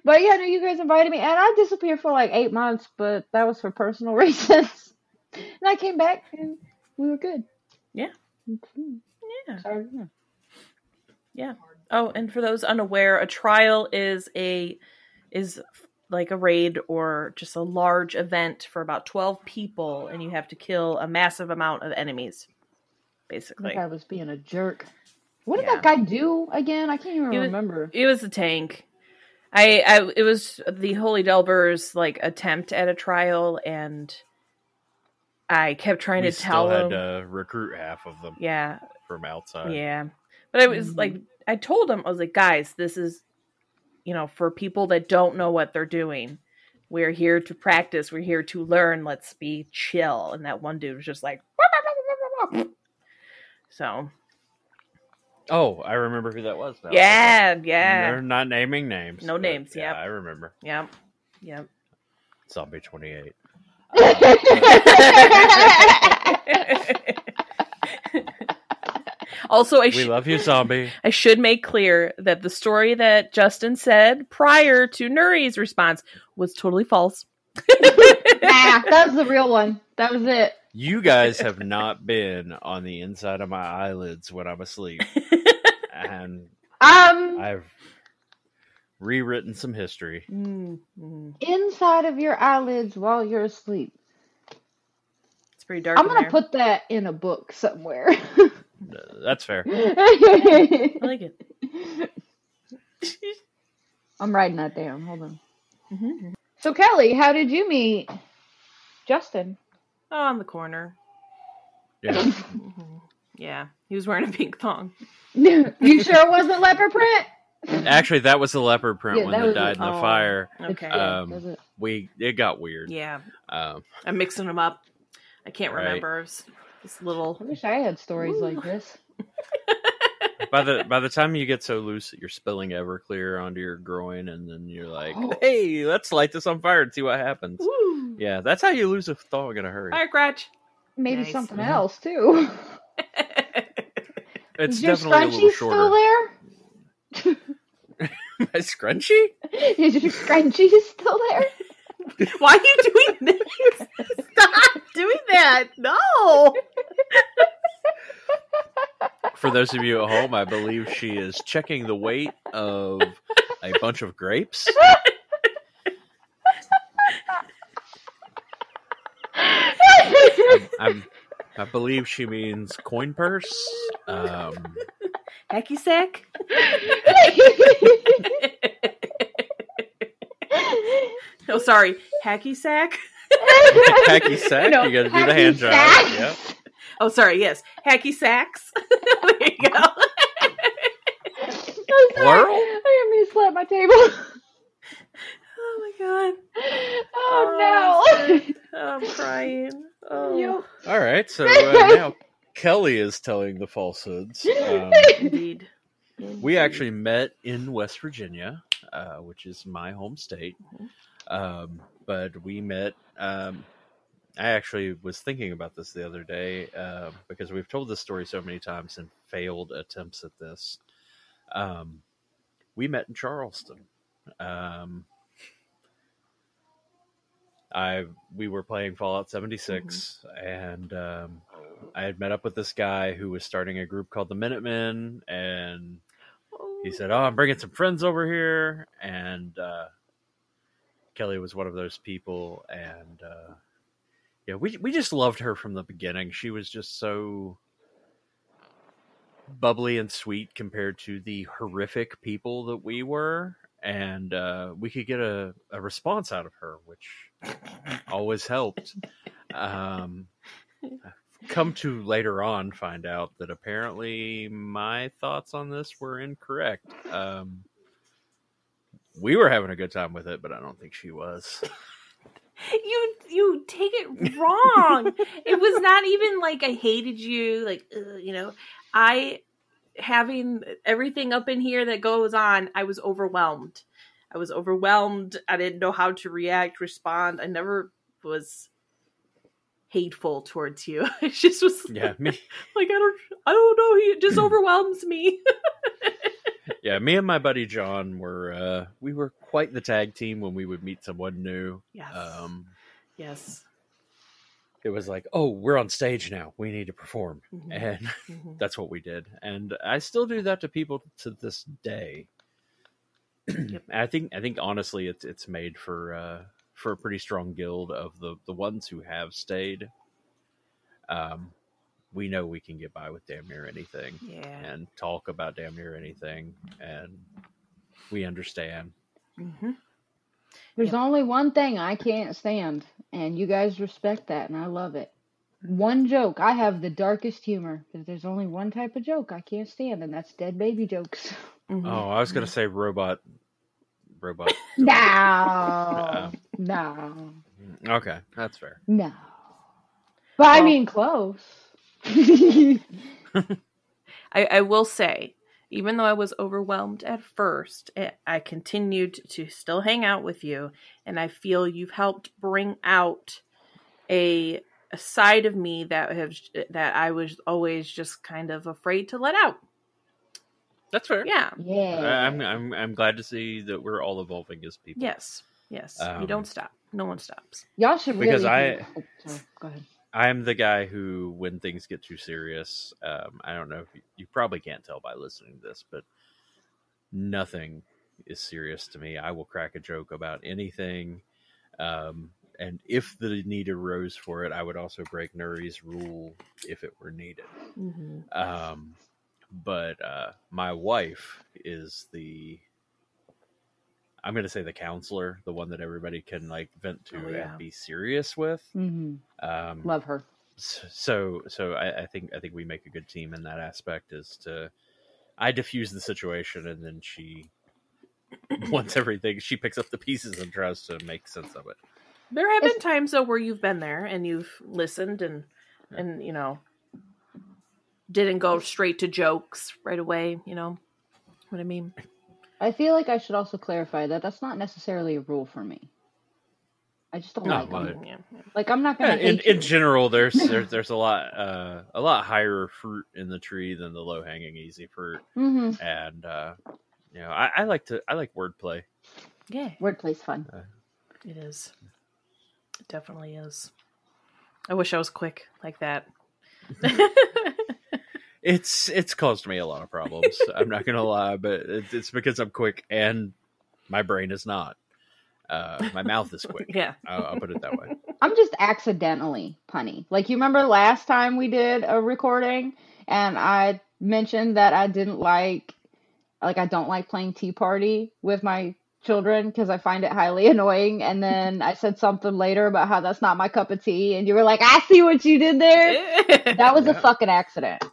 but yeah, no, you guys invited me, and I disappeared for like eight months, but that was for personal reasons. And I came back, and we were good. Yeah. Mhm. yeah. Sorry. Yeah. Oh, and for those unaware, a trial is a is like a raid or just a large event for about 12 people and you have to kill a massive amount of enemies basically. I was being a jerk. What did Yeah. that guy do again? I can't even He was- remember. It was a tank. I, I it was the Holy Delver's like attempt at a trial and I kept trying we to tell still him had to recruit half of them Yeah, from outside. Yeah. But I was Mhm. like I told him I was like, guys, this is you know, for people that don't know what they're doing. We're here to practice, we're here to learn, let's be chill. And that one dude was just like So Oh, I remember who that was now. Yeah, Okay. yeah. They're not naming names. No names, Yeah, yep. I remember. Yep. Yep. Zombie 28. also I We sh- love you, Zombie. I should make clear that the story that Justin said prior to Nuri's response was totally false. nah, that was the real one. That was it. You guys have not been on the inside of my eyelids when I'm asleep. and Um, I've rewritten some history. Mm, mm. inside of your eyelids while you're asleep. It's pretty dark. I'm gonna there. put that in a book somewhere. That's fair. I like it. I'm writing that down. Hold on. Mhm. So Kelly, how did you meet Justin? Oh, on the corner. Yeah. Mhm. Yeah, he was wearing a pink thong. you sure it wasn't leopard print? Actually, that was the leopard print Yeah, one that that died it. in the Oh. fire. Okay. Um, was it? We it got weird. yeah, Um, I'm mixing them up. I can't Right. remember. It's This little. I wish I had stories like this. by the by the time you get so loose that you're spilling Everclear onto your groin, and then you're like, Oh. "Hey, let's light this on fire and see what happens." Woo! Yeah, that's how you lose a thong in a hurry. Fire crotch. Maybe Nice. something Mhm. else too. It's Is your definitely a scrunchie little still shorter. there? My scrunchie? Is your scrunchie still there? Why are you doing this? Stop doing that. No. For those of you at home, I believe she is checking the weight of a bunch of grapes. I'm, I believe she means coin purse. Um, Hacky sack. oh, sorry. Hacky sack. hacky sack. No, you got to do the hand job. Yep. Oh, sorry. Yes. Hacky sacks. there you go. I'm sorry. Plural? I didn't to slap my table. Oh, my God. Oh, no. I'm crying. Oh. Yo. All right. So uh, now Kelly is telling the falsehoods. Um, Indeed. we actually met in West Virginia, uh, which is my home state. Um, but we met. Um, I actually was thinking about this the other day um, because we've told this story so many times and failed attempts at this. Um, we met in Charleston. Um, I we were playing Fallout 76, and um, I had met up with this guy who was starting a group called the Minutemen, and he said, "Oh, I'm bringing some friends over here," and uh, Kelly was one of those people, and uh, yeah, we we just loved her from the beginning. She was just so bubbly and sweet compared to the horrific people that we were, and uh, we could get a, a response out of her, which always helped. Um, come to later on find out that apparently my thoughts on this were incorrect. Um, we were having a good time with it, but I don't think she was. you you take it wrong. it was not even like I hated you, like uh, you know. I having everything up in here that goes on, I was overwhelmed. I was overwhelmed. I didn't know how to react, respond. I never was hateful towards you. It just was Yeah, me. like I don't I don't know, he it just overwhelms me. Yeah, me and my buddy John were uh, we were quite the tag team when we would meet someone new. yes. Um, yes. it was like, oh, we're on stage now. We need to perform, Mhm. and Mhm. that's what we did. And I still do that to people to this day. Yep. I think I think honestly, it's it's made for uh, for a pretty strong guild of the the ones who have stayed. Um, we know we can get by with damn near anything Yeah. and talk about damn near anything, and we understand. hmm There's Yep. only one thing I can't stand, and you guys respect that, and I love it. One joke. I have the darkest humor. But there's only one type of joke I can't stand, and that's dead baby jokes. Mm-hmm. Oh, I was gonna say robot, robot. No, no, Okay, that's fair. no. But I mean, close. I, I will say, even though I was overwhelmed at first, I continued to still hang out with you, and I feel you've helped bring out a a side of me that have that I was always just kind of afraid to let out. That's fair. Yeah. yeah. I- I'm I'm I'm glad to see that we're all evolving as people. Yes. Yes. you Um, don't stop. No one stops. Y'all should really. Because do- I- Oh, sorry. Go ahead. I'm the guy who, when things get too serious, um, I don't know if you, you probably can't tell by listening to this, but nothing is serious to me. I will crack a joke about anything, um, and if the need arose for it, I would also break Nuri's rule if it were needed. hmm Um, but uh, my wife is the I'm going to say the counselor, the one that everybody can like vent to Oh, yeah. and be serious with. hmm Um, Love her. so so I, I think I think we make a good team in that aspect. Is to I diffuse the situation and then she once everything she picks up the pieces and tries to make sense of it. There have been times though where you've been there and you've listened and and you know didn't go straight to jokes right away. You know what I mean? I feel like I should also clarify that that's not necessarily a rule for me. I just don't No, like but- them. Yeah, yeah. Like I'm not gonna. in in general, there's there's there's a lot uh, a lot higher fruit in the tree than the low hanging easy fruit, Mhm. and uh, you know I, I like to I like wordplay. Yeah, Wordplay's fun. it is. It definitely is. I wish I was quick like that. It's it's caused me a lot of problems. I'm not gonna lie, but it's, it's because I'm quick and my brain is not. Uh, my mouth is quick. yeah. I'll, I'll put it that way. I'm just accidentally punny. Like you remember last time we did a recording and I mentioned that I didn't like like I don't like playing Tea Party with my children because I find it highly annoying and then I said something later about how that's not my cup of tea and you were like I see what you did there. That was a fucking accident.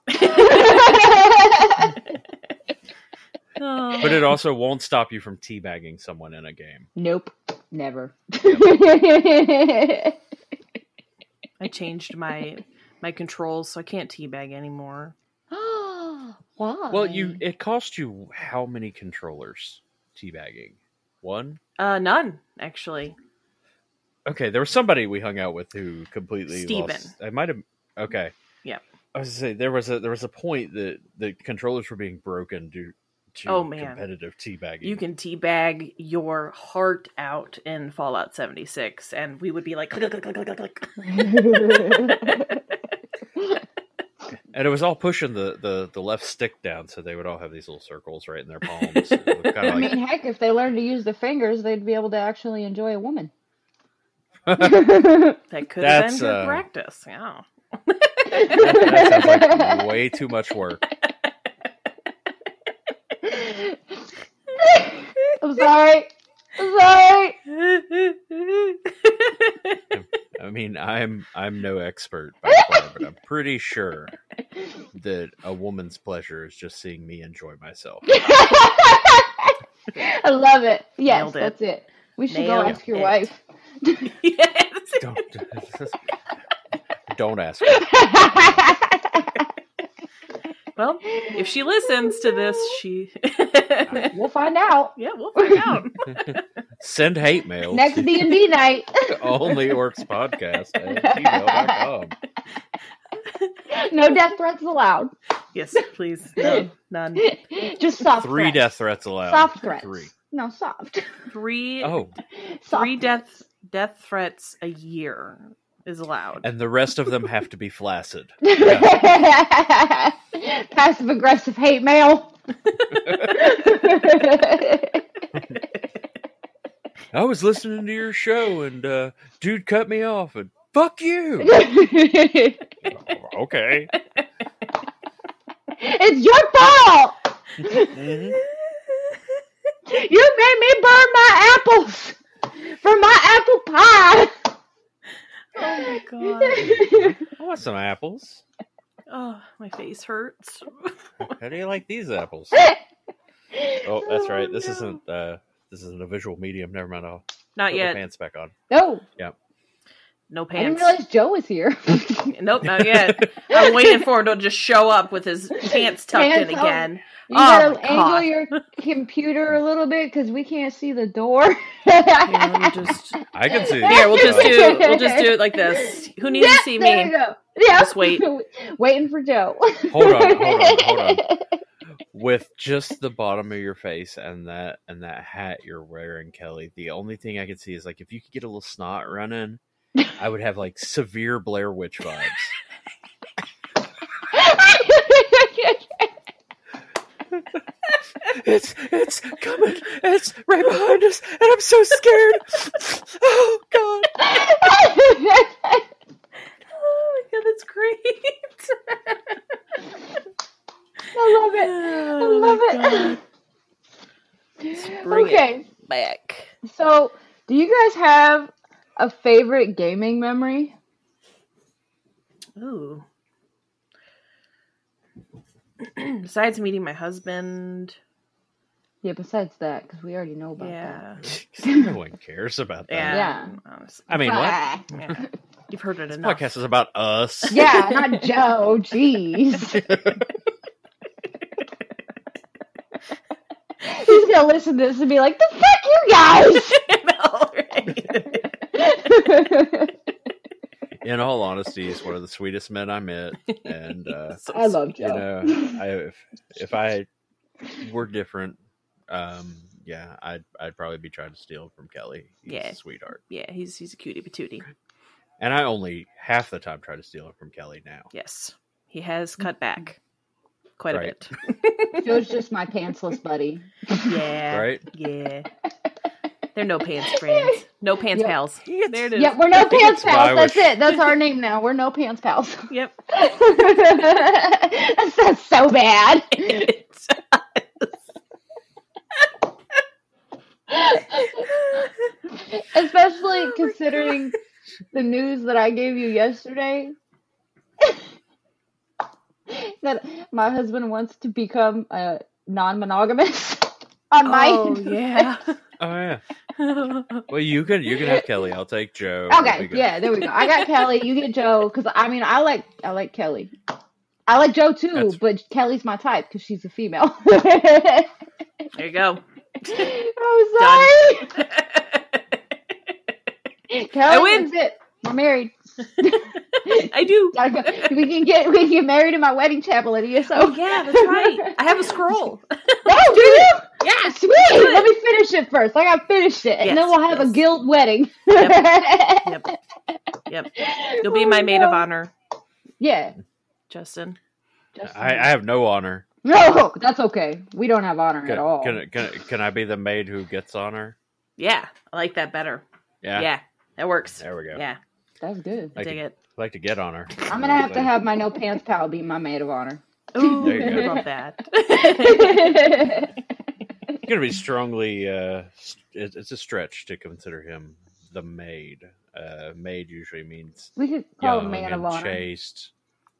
Oh. But it also won't stop you from teabagging someone in a game. nope, never. I changed my my controls, so I can't teabag anymore. Why? Well, you it cost you how many controllers teabagging? One. Uh, none actually. Okay, there was somebody we hung out with who completely Steven. lost. I might have. Okay. Yeah. I was gonna say there was a there was a point that the controllers were being broken due to Oh, man. competitive teabagging. You can teabag your heart out in Fallout 76, and we would be like, click, click, click, click, click, click. and it was all pushing the, the the left stick down, so they would all have these little circles right in their palms. It I like, mean, heck, if they learned to use the fingers, they'd be able to actually enjoy a woman. that could have been good uh, practice. Yeah. That sounds like way too much work. I'm sorry. I'm sorry. I mean, I'm I'm no expert by far, but I'm pretty sure that a woman's pleasure is just seeing me enjoy myself. I love it. Yes, it. that's it. We should Nailed go ask your it. wife. yes. Don't don't ask. Me. Well, if she listens to this, she. we'll find out yeah, we'll find out. Send hate mail next B and B night. only orcs podcast at gmail.com. no death threats allowed. Yes, please. No, none. Just soft Three threats. death threats allowed. Soft threats. Three. No, soft. Three. Oh, soft. three death death threats a year is allowed. and the rest of them have to be flaccid. Passive aggressive hate mail. I was listening to your show and uh, dude cut me off and fuck you. okay. it's your fault. Mhm. You made me burn my apples for my apple pie. Oh my god. I want some apples. Oh, my face hurts. How do you like these apples? Oh, that's right. This no. isn't uh this isn't a visual medium. Never mind. I'll Not put my yet. pants back on. No, No pants. I didn't realize Joe was here. Nope, not yet. I'm waiting for him to just show up with his pants tucked Pants in up. again. You Oh, gotta my angle your computer a little bit because we can't see the door. Here, let me just I can see. Here, we'll just do we'll just do it like this. Who needs Yeah, to see there me? you. Yeah. Just wait. Waiting for Joe. Hold on, hold on, hold on. with just the bottom of your face and that and that hat you're wearing, Kelly. The only thing I can see is like if you could get a little snot running, I would have like severe Blair Witch vibes. It's it's coming. It's right behind us, and I'm so scared. Oh God! Oh my god, that's great. I love it. I oh, love it. Bring okay, it back. so do you guys have a favorite gaming memory? Ooh. Besides meeting my husband, Yeah, besides that, because we already know about yeah, no one cares about that. yeah, Yeah. honestly. I mean, what? Yeah. You've heard it enough. Podcast is about us. Yeah, not Joe. Jeez. He's gonna listen to this and be like, "The fuck, you guys!" I know, right? In all honesty, he's one of the sweetest men I met, and uh, So I love you know, I if, if I were different, um, yeah, I'd I'd probably be trying to steal from Kelly. He's Yeah. a sweetheart, Yeah, he's he's a cutie patootie. and I only half the time try to steal it from Kelly now. Yes, he has cut back quite Right. a bit. Joe's just my pantsless buddy. Yeah, Right? Yeah, they're no pants friends, no pants Yep. pals. There it is. Yep, we're no think pants it's why pals. That's it. That's our name now. We're no pants pals. Yep. that sounds so bad. Especially oh considering the news that I gave you yesterday. that my husband wants to become a non-monogamous on my oh yeah. Oh yeah. Well, you can you can have Kelly. I'll take Joe. Okay, be yeah, there we go. I got Kelly. You get Joe because I mean I like I like Kelly. I like Joe too, That's- but Kelly's my type because she's a female. There you go. I'm sorry, Kelly. I win. That's it. We're married. I do. We can get we can get married in my wedding chapel at ESO. Oh yeah, that's right. I have a scroll. Oh, do you? Yeah. Sweet. Let me finish it first. I gotta finish it, and then we'll have a yes. guild wedding. Yep. Yep. You'll be Oh, my maid of oh, honor, Yeah. Justin. Just I, I have no honor. no, that's okay. We don't have honor Can, at all. can, can, can I be the maid who gets honor? Yeah, I like that better. Yeah. Yeah, that works. There we go. Yeah, That's good. I Like dig to- it. I like to get honor. I'm gonna have to have my no pants pal be my maid of honor. Ooh, There you I go. love that. It's gonna be strongly. Uh, st- it- it's a stretch to consider him the maid. Uh, maid usually means We could call young him man of honor. chaste.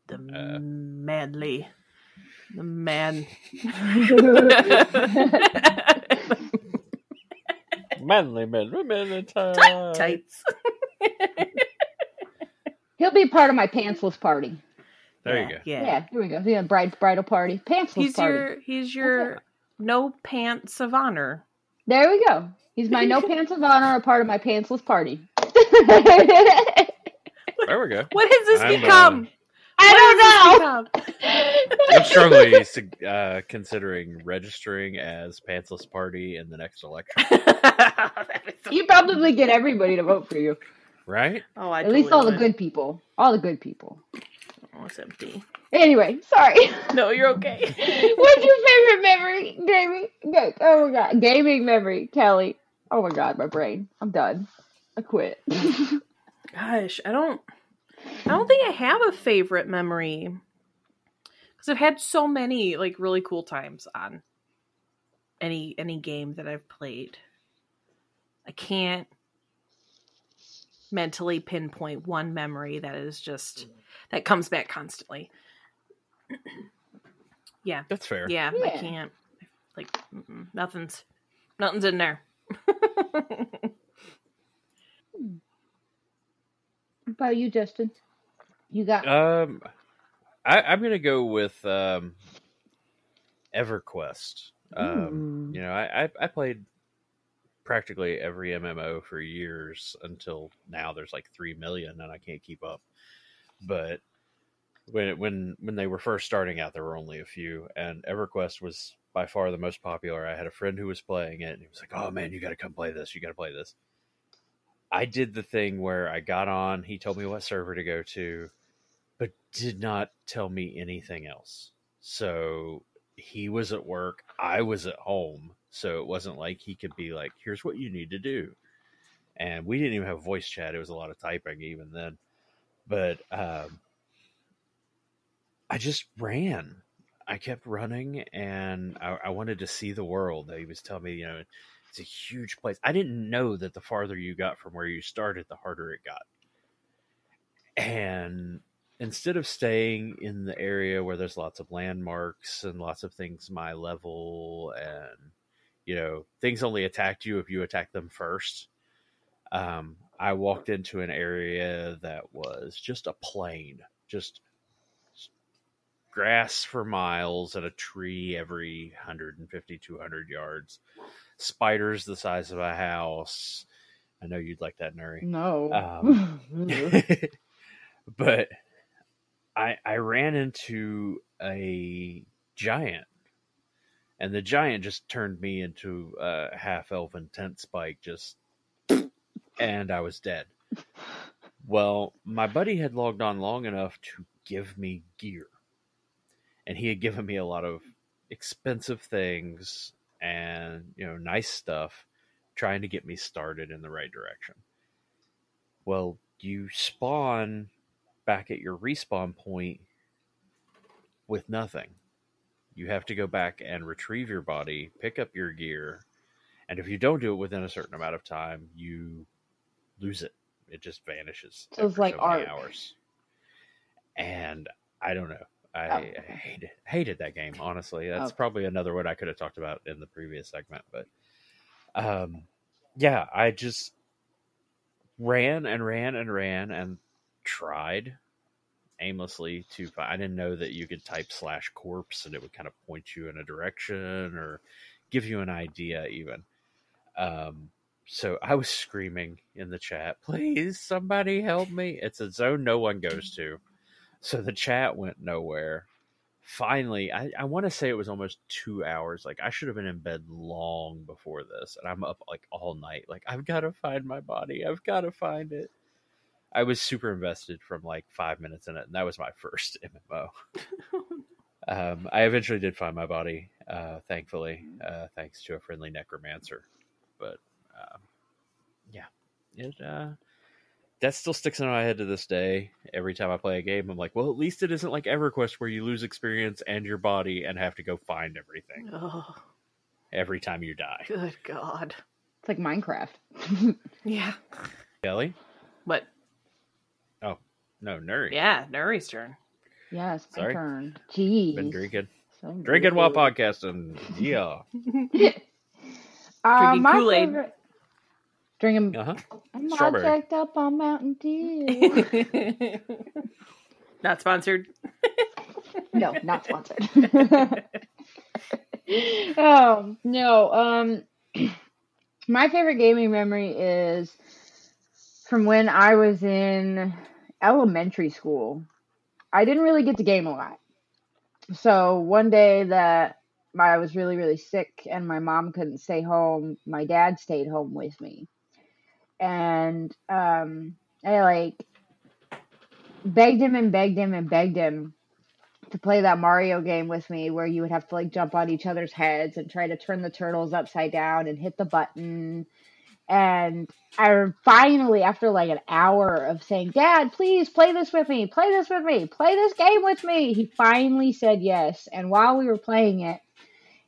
The Uh, manly. The man. Manly men, women in Tight tights. He'll be part of my pantsless party. There yeah, you go. Yeah. Yeah, here we go. Yeah, bride bridal party, pantsless He's party. your he's your no pants of honor. There we go. He's my no pants of honor, a part of my pantsless party. There we go. What has this I'm, uh, become? I What don't know. has this become? I'm strongly uh, considering registering as pantsless party in the next election. That is so- You probably get everybody to vote for you. Right? oh, I At least all the good people. All the good people. Empty. Anyway, sorry. No, you're okay. What's your favorite memory, gaming? Oh my god, gaming memory, Kelly. Oh my god, my brain. I'm done. I quit. Gosh, I don't. I don't think I have a favorite memory because I've had so many like really cool times on any any game that I've played. I can't mentally pinpoint one memory that is just that comes back constantly. yeah, That's fair. yeah, I can't. Like nothing's nothing's in there. About you, Justin? You got Um, I, I'm gonna go with um, EverQuest. Um, Ooh. you know, I, I I played practically every MMO for years until now. There's like three million, and I can't keep up. But when when when they were first starting out, there were only a few, and EverQuest was by far the most popular. I had a friend who was playing it, and he was like, "Oh man, you got to come play this. You got to play this." I did the thing where I got on. He told me what server to go to, but did not tell me anything else. So he was at work, I was at home, so it wasn't like he could be like, "Here's what you need to do." And we didn't even have voice chat; it was a lot of typing even then. But um, I just ran. I kept running, and I, I wanted to see the world. He was telling me, you know, it's a huge place. I didn't know that the farther you got from where you started, the harder it got. And instead of staying in the area where there's lots of landmarks and lots of things my level and you know things only attacked you if you attacked them first um, i walked into an area that was just a plain just grass for miles and a tree every 150 200 yards. Spiders the size of a house. I know you'd like that nuri no. um, but I I ran into a giant, and the giant just turned me into a half elven tent spike, just, and I was dead. Well, my buddy had logged on long enough to give me gear, and he had given me a lot of expensive things and you know nice stuff, trying to get me started in the right direction. Well, you spawn back at your respawn point with nothing. You have to go back and retrieve your body, pick up your gear, and if you don't do it within a certain amount of time, you lose it. It just vanishes. So it's like so art. hours. And I don't know. I, Oh, okay. hated hated that game. Honestly, that's Okay. probably another one I could have talked about in the previous segment. But um, yeah, I just ran and ran and ran and tried aimlessly to find. I didn't know that you could type slash corpse and it would kind of point you in a direction or give you an idea, even. Um, so I was screaming in the chat, please, somebody help me. It's a zone no one goes to. So the chat went nowhere. Finally, I, I want to say it was almost two hours. Like, I should have been in bed long before this. And I'm up like all night. Like, I've got to find my body. I've got to find it. I was super invested from like five minutes in it. And that was my first MMO. Um, I eventually did find my body, uh, thankfully, uh, thanks to a friendly necromancer. But um, yeah, it uh, that still sticks in my head to this day. Every time I play a game, I'm like, well, at least it isn't like EverQuest where you lose experience and your body and have to go find everything. Oh, every time you die. Good God. It's like Minecraft. Yeah. Kelly? What? Oh, no, Nuri. Yeah, Nuri's turn. yes, my Sorry. turn. Jeez. Been drinking. So Drinking while podcasting. Yeah. Uh, Drinking my Kool-Aid. favorite- Drinking. Uh huh. I'm all jacked up on Mountain Dew. Not sponsored. no, not sponsored. oh no. Um, my favorite gaming memory is from when I was in elementary school. I didn't really get to game a lot. So one day that I was really really sick and my mom couldn't stay home, my dad stayed home with me, and um, I like begged him and begged him and begged him to play that Mario game with me where you would have to like jump on each other's heads and try to turn the turtles upside down and hit the button. And I finally, after like an hour of saying, Dad, please play this with me, play this with me, play this game with me, he finally said yes. And while we were playing it,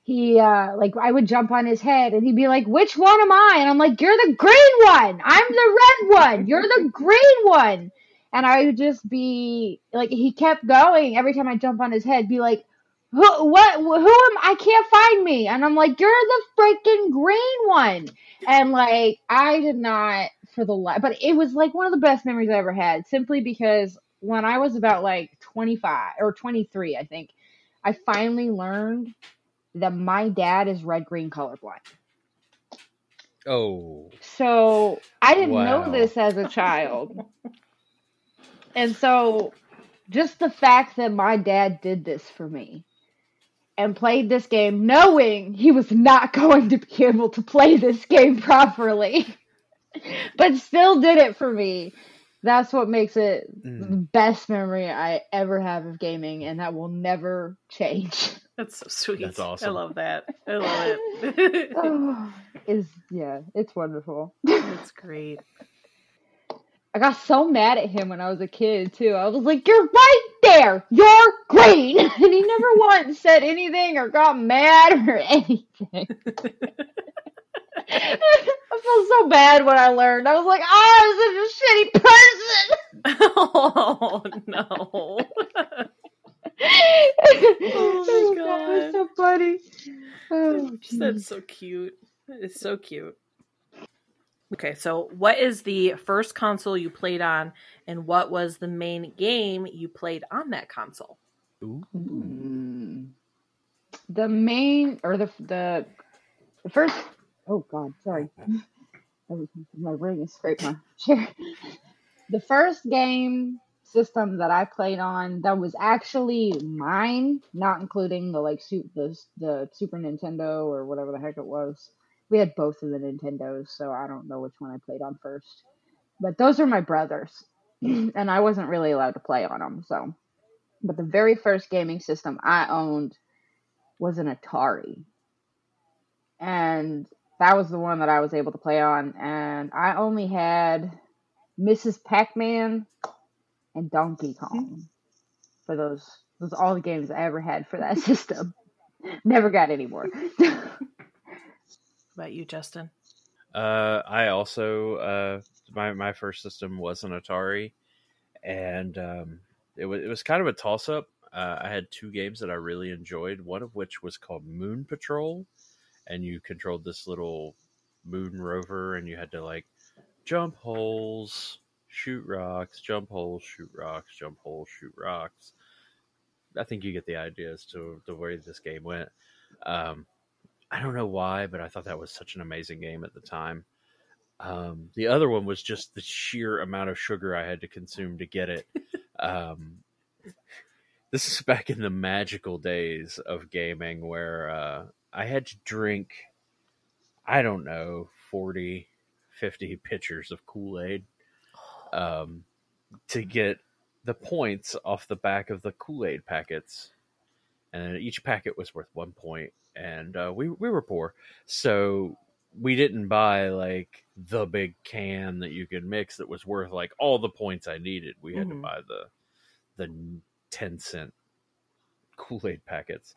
he uh like I would jump on his head and he'd be like, Which one am I? And I'm like, You're the green one. I'm the red one. You're the green one. And I would just be like, he kept going every time I jump on his head, be like, who, what, who am, I can't find me. And I'm like, you're the freaking green one. And like, I did not for the life, but it was like one of the best memories I ever had simply because when I was about like 25 or 23, I think, I finally learned that my dad is red green colorblind. Oh. So I didn't Wow. know this as a child. and so just the fact that my dad did this for me and played this game knowing he was not going to be able to play this game properly, but still did it for me. That's what makes it the Mm. best memory I ever have of gaming, and that will never change. That's so sweet. That's awesome. I love that. I love it. oh, is yeah, it's wonderful. That's great. I got so mad at him when I was a kid too. I was like, "You're right there. You're green," and he never once said anything or got mad or anything. I felt so bad when I learned. I was like, "Oh, I'm such a shitty person." oh no. Oh my oh, God, it was so funny. Oh, jeez. That's so cute. It's so cute. Okay, so what is the first console you played on, and what was the main game you played on that console? Ooh. The main or the the the first. Oh God, sorry. My ring is scraped my chair. The first game system that I played on that was actually mine, not including the like the the Super Nintendo or whatever the heck it was. We had both of the Nintendos, so I don't know which one I played on first. But those are my brothers, and I wasn't really allowed to play on them. So, but the very first gaming system I owned was an Atari, and that was the one that I was able to play on. And I only had Mrs. Pac-Man and Donkey Kong for those. Those all the games I ever had for that system. Never got any more. About you, Justin? Uh, I also uh, my my first system was an Atari, and um, it was it was kind of a toss up. Uh, I had two games that I really enjoyed. One of which was called Moon Patrol, and you controlled this little moon rover, and you had to like jump holes, shoot rocks, jump holes, shoot rocks, jump holes, shoot rocks. I think you get the idea as to the way this game went. Um, I don't know why, but I thought that was such an amazing game at the time. Um, the other one was just the sheer amount of sugar I had to consume to get it. um, this is back in the magical days of gaming where uh, I had to drink, I don't know, 40, 50 pitchers of Kool Aid um, to get the points off the back of the Kool Aid packets. And each packet was worth one point and uh, we we were poor, so we didn't buy like the big can that you could mix that was worth like all the points I needed. We had Mhm. to buy the the ten cent Kool Aid packets.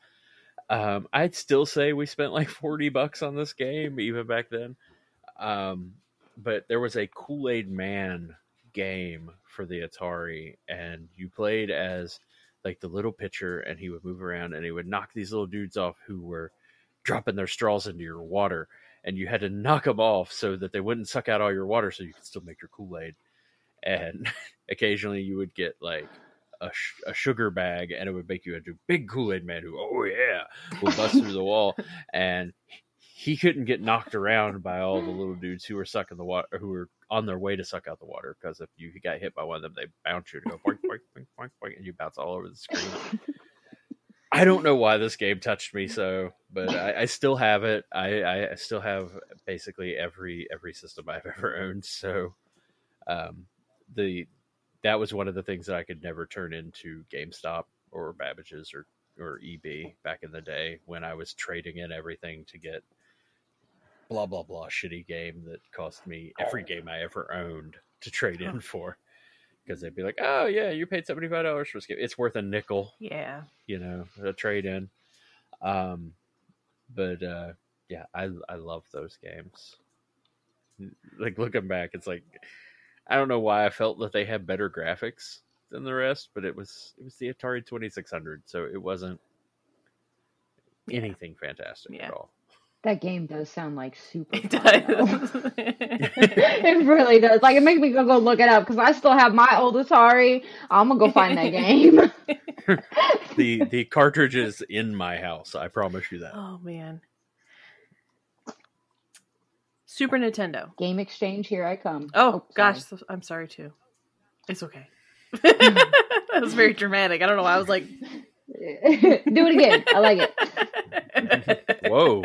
Um, I'd still say we spent like forty bucks on this game even back then. Um, but there was a Kool Aid Man game for the Atari, and you played as like the little pitcher, and he would move around and he would knock these little dudes off who were dropping their straws into your water, and you had to knock them off so that they wouldn't suck out all your water, so you could still make your Kool Aid. And occasionally, you would get like a, sh- a sugar bag, and it would make you into big Kool Aid man who, oh yeah, would bust through the wall, and he couldn't get knocked around by all the little dudes who were sucking the water, who were on their way to suck out the water. Because if you got hit by one of them, they bounce you to go boink, boink, boink, boink, boink, and you bounce all over the screen. I don't know why this game touched me so, but I, I still have it. I, I still have basically every every system I've ever owned. So, um, the that was one of the things that I could never turn into GameStop or Babbage's or or EB back in the day when I was trading in everything to get blah blah blah shitty game that cost me every game I ever owned to trade in for. Because they'd be like, "Oh yeah, you paid seventy five dollars for this game. It's worth a nickel, Yeah. you know, a trade in." Um, but uh, yeah, I I love those games. Like looking back, it's like I don't know why I felt that they had better graphics than the rest, but it was it was the Atari Twenty Six Hundred, so it wasn't anything fantastic Yeah. at all. That game does sound like super. It fun, does. it really does. Like it makes me go go look it up because I still have my old Atari. I'm gonna go find that game. the the cartridge is in my house. I promise you that. oh man. Super Nintendo. game exchange, here I come. Oh, oh sorry. gosh, so- I'm sorry too. It's okay. that was very dramatic. I don't know why I was like Do it again. I like it. Whoa!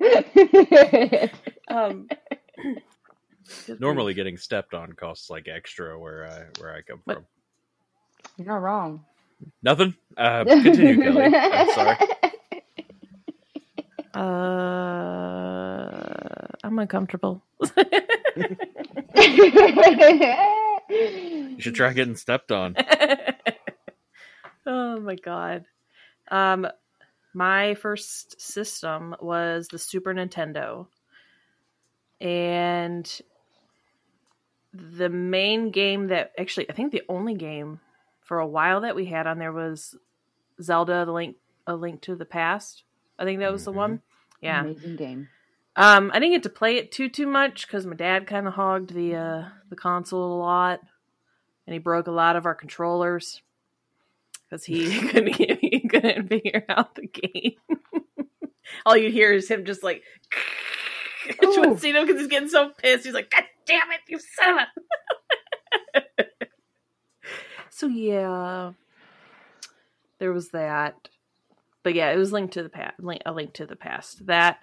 It. um Normally, getting stepped on costs like extra where I where I come What? from. You're not wrong. Nothing. Uh, continue, Kelly. I'm sorry. uh I'm uncomfortable. You should try getting stepped on. oh my god. Um my first system was the Super Nintendo. And the main game that actually I think the only game for a while that we had on there was Zelda the Link a Link to the Past. I think that was the Mhm. one. Yeah. Amazing game. Um, I didn't get to play it too too much because my dad kind of hogged the uh, the console a lot, and he broke a lot of our controllers because he couldn't he couldn't figure out the game. All you hear is him just like Ooh. see him because he's getting so pissed. He's like, "God damn it, you son of a!" so yeah, there was that. But yeah, it was linked to the past. Link, a link to the past. That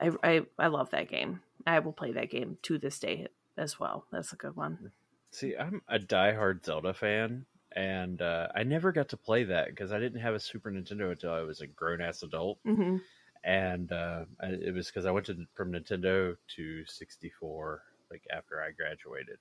I, I I love that game. I will play that game to this day as well. That's a good one. See, I'm a diehard Zelda fan, and uh, I never got to play that because I didn't have a Super Nintendo until I was a grown ass adult. hmm and uh, it was because I went to from Nintendo to 64 like after I graduated.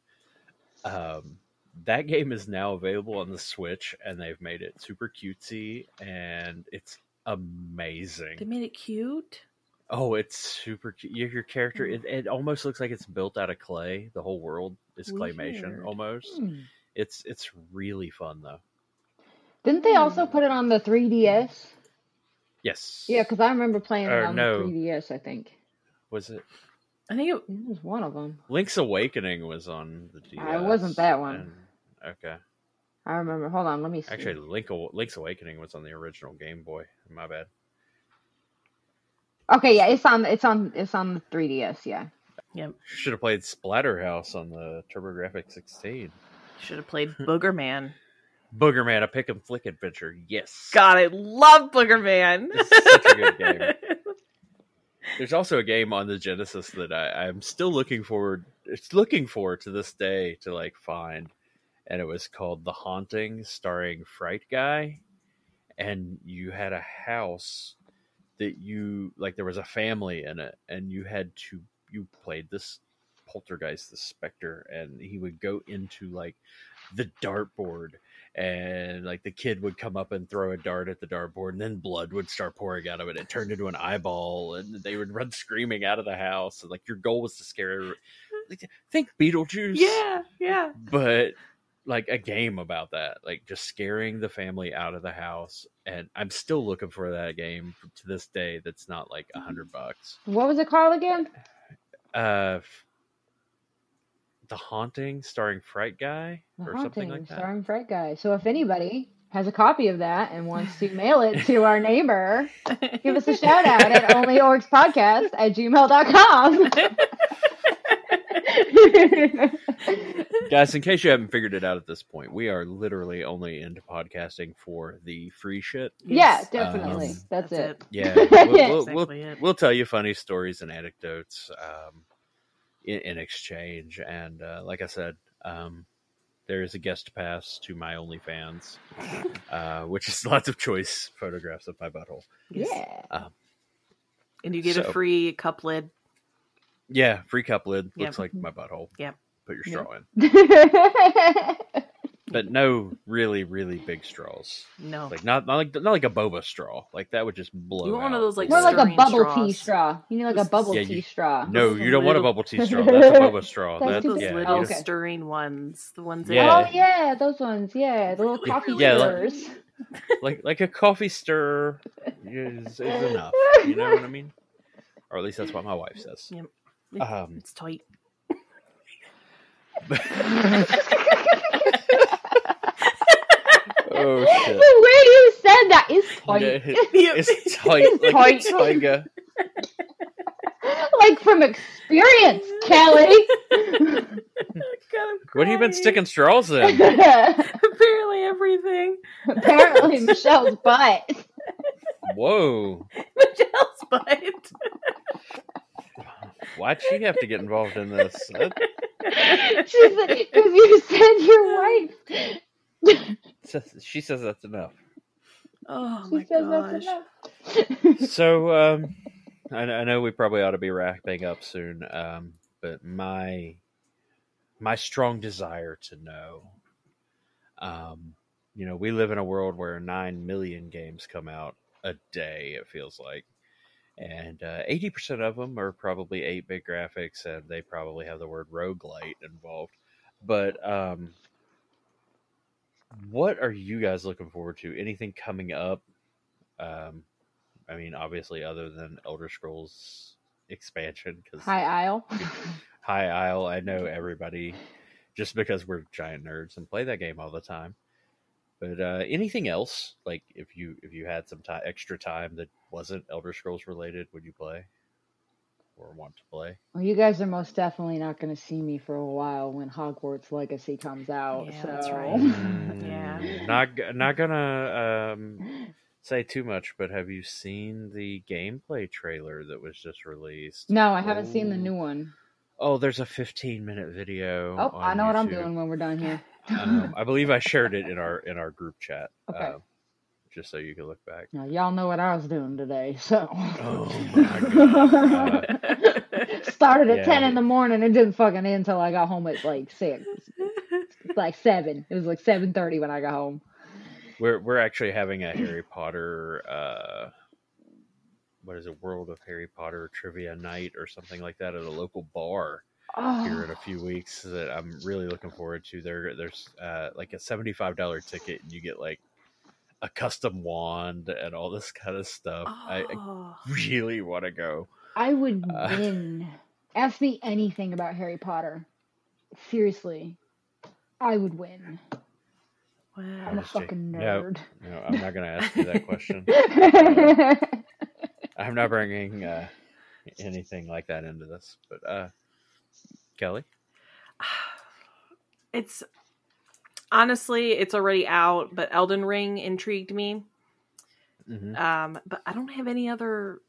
Um, that game is now available on the Switch, and they've made it super cutesy, and it's amazing. They made it cute. Oh, it's super cute. Your, your character, it, it almost looks like it's built out of clay. The whole world is claymation almost. Hmm. It's it's really fun though. Didn't they also put it on the 3DS? Yes. Yeah, because I remember playing it on no. the 3DS. I think Was it I think it, it was one of them. Link's Awakening was on the DS? Uh, it wasn't that one. and- okay. I remember. Hold on, let me see. Actually, Link Link's Awakening was on the original Game Boy. My bad. okay, yeah, it's on. It's on. It's on the 3DS. Yeah. Yep. Should have played Splatterhouse on the TurboGrafx 16. Should have played Booger Man. Booger Man, a pick and flick adventure. Yes. God, I love Booger Man. Such a good game. There's also a game on the Genesis that I, I'm still looking forward. It's looking for to this day to like find, and it was called The Haunting, starring Fright Guy, and you had a house that you like. There was a family in it, and you had to you played this Poltergeist the Spectre, and he would go into like the dartboard, and like the kid would come up and throw a dart at the dartboard, and then blood would start pouring out of it. It turned into an eyeball, and they would run screaming out of the house. And, like your goal was to scare. Like, think Beetlejuice, Yeah, yeah. but like a game about that, like just scaring the family out of the house. And I'm still looking for that game to this day. That's not like a hundred bucks. what was it called again? Uh, f- the haunting, starring Fright Guy The or something Haunting, like that. starring Fright Guy. So if anybody has a copy of that and wants to mail it to our neighbor, give us a shout out at onlyorcspodcast at gmail.com. Guys, in case you haven't figured it out at this point, we are literally only into podcasting for the free shit. yeah, definitely. Um, That's, it. Yeah, we'll, we'll, we'll, Exactly it. we'll tell you funny stories and anecdotes um, in, in exchange. And uh, like I said, um, there is a guest pass to my OnlyFans, uh, which is lots of choice photographs of my butthole. Yes. Yeah. And you get So- a free cup lid. Yeah, free cup lid Yep. looks like my butthole. Yep. Put your Yep. straw in, but no really, really big straws. No. Like not not like not like a boba straw. Like that would just blow. You want one of those, like, More like a bubble straws. tea straw. You need like a bubble Yeah, tea you- straw. No, Those you don't want a bubble tea straw. That's a boba straw. That's That, too those yeah, little Okay. stirring ones. The ones that Yeah. Oh yeah, those ones. Yeah, the little coffee yeah, like- stirrers. like like a coffee stir is, is enough. You know what I mean? Or at least that's what my wife says. Yep. Um, It's tight. oh shit! the way you said that is tight. It's tight like Tight. a tiger. like from experience, Kelly. What have you been sticking straws in? Apparently everything. Apparently, Michelle's butt. Whoa! Michelle's butt. Why'd she have to get involved in this? That- She because you said your wife. Says- she says that's enough. Oh She my says gosh. that's. So, um, I, I know we probably ought to be wrapping up soon, um, but my my strong desire to know, um, you know, we live in a world where nine million games come out a day. It feels like, and uh, eighty percent of them are probably eight bit graphics, and they probably have the word roguelite involved. But um, what are you guys looking forward to? Anything coming up? Um, I mean, obviously, other than Elder Scrolls expansion, because High Isle, High Isle, I know everybody just because we're giant nerds and play that game all the time. But uh, anything else, like if you if you had some ti extra time that wasn't Elder Scrolls related, would you play or want to play? Well, you guys are most definitely not going to see me for a while when Hogwarts Legacy comes out. Yeah, so. that's right. Yeah. Mm, Not not gonna um, say too much, but have you seen the gameplay trailer that was just released? No, I haven't seen the Oh. new one. Oh, there's a 15 minute video. Oh, I on know what I'm doing when we're done here. um, I believe I shared it in our in our group chat. Okay. uh, just so you can look back. Now, y'all know what I was doing today, so. Oh my god! Uh, Started at Yeah. 10 in the morning. It didn't fucking end until I got home at like 6. Like 7. It was like 7.30 when I got home. we're we're actually having a Harry Potter. Uh, what is it? World of Harry Potter trivia night or something like that at a local bar here in Oh, a few weeks that I'm really looking forward to. There, there's uh, like a seventy-five dollar ticket, and you get like a custom wand and all this kind of stuff. I, I Oh. really want to go. I would Uh. win. Ask me anything about Harry Potter. Seriously. I would win. I'm a fucking No. nerd. No, I'm not going to ask you that question. I'm not bringing uh, anything like that into this. But uh, Kelly, It's honestly, it's already out, but Elden Ring intrigued me. Mhm. Um, but I don't have any other.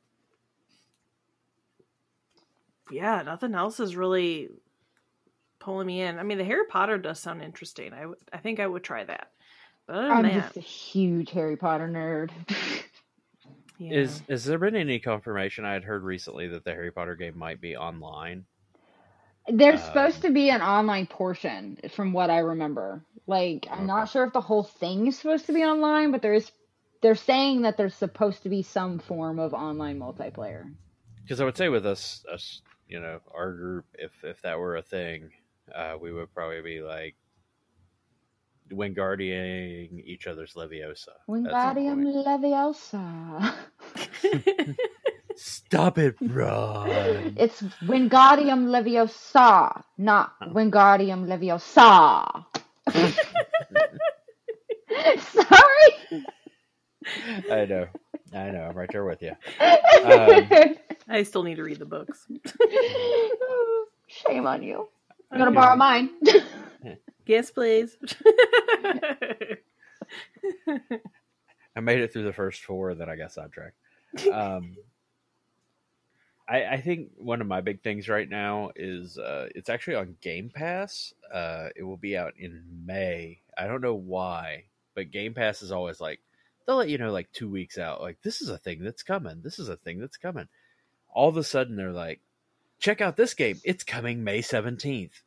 Yeah, nothing else is really pulling me in. I mean, the Harry Potter does sound interesting. I I think I would try that. But I'm that, just a huge Harry Potter nerd. yeah. is has there been any confirmation? I had heard recently that the Harry Potter game might be online. There's Um, supposed to be an online portion, from what I remember. Like, I'm not sure if the whole thing is supposed to be online, but there is. They're saying that there's supposed to be some form of online multiplayer. Because I would say with us, us, you know, our group, if if that were a thing, uh, we would probably be like Wingardium each other's Leviosa. at some Wingardium. Leviosa. Stop it, bro. It's Wingardium Leviosa, not Wingardium Leviosa. Sorry. I know, I know. I'm right there with you. Um, I still need to read the books. Shame on you. I'm gonna borrow mine. Yes, please. I made it through the first four, then I got sidetracked. Um, I, I think one of my big things right now is uh, it's actually on Game Pass. Uh, it will be out in May. I don't know why, but Game Pass is always like they'll let you know like two weeks out. Like this is a thing that's coming. This is a thing that's coming. All of a sudden they're like, check out this game. It's coming May seventeenth,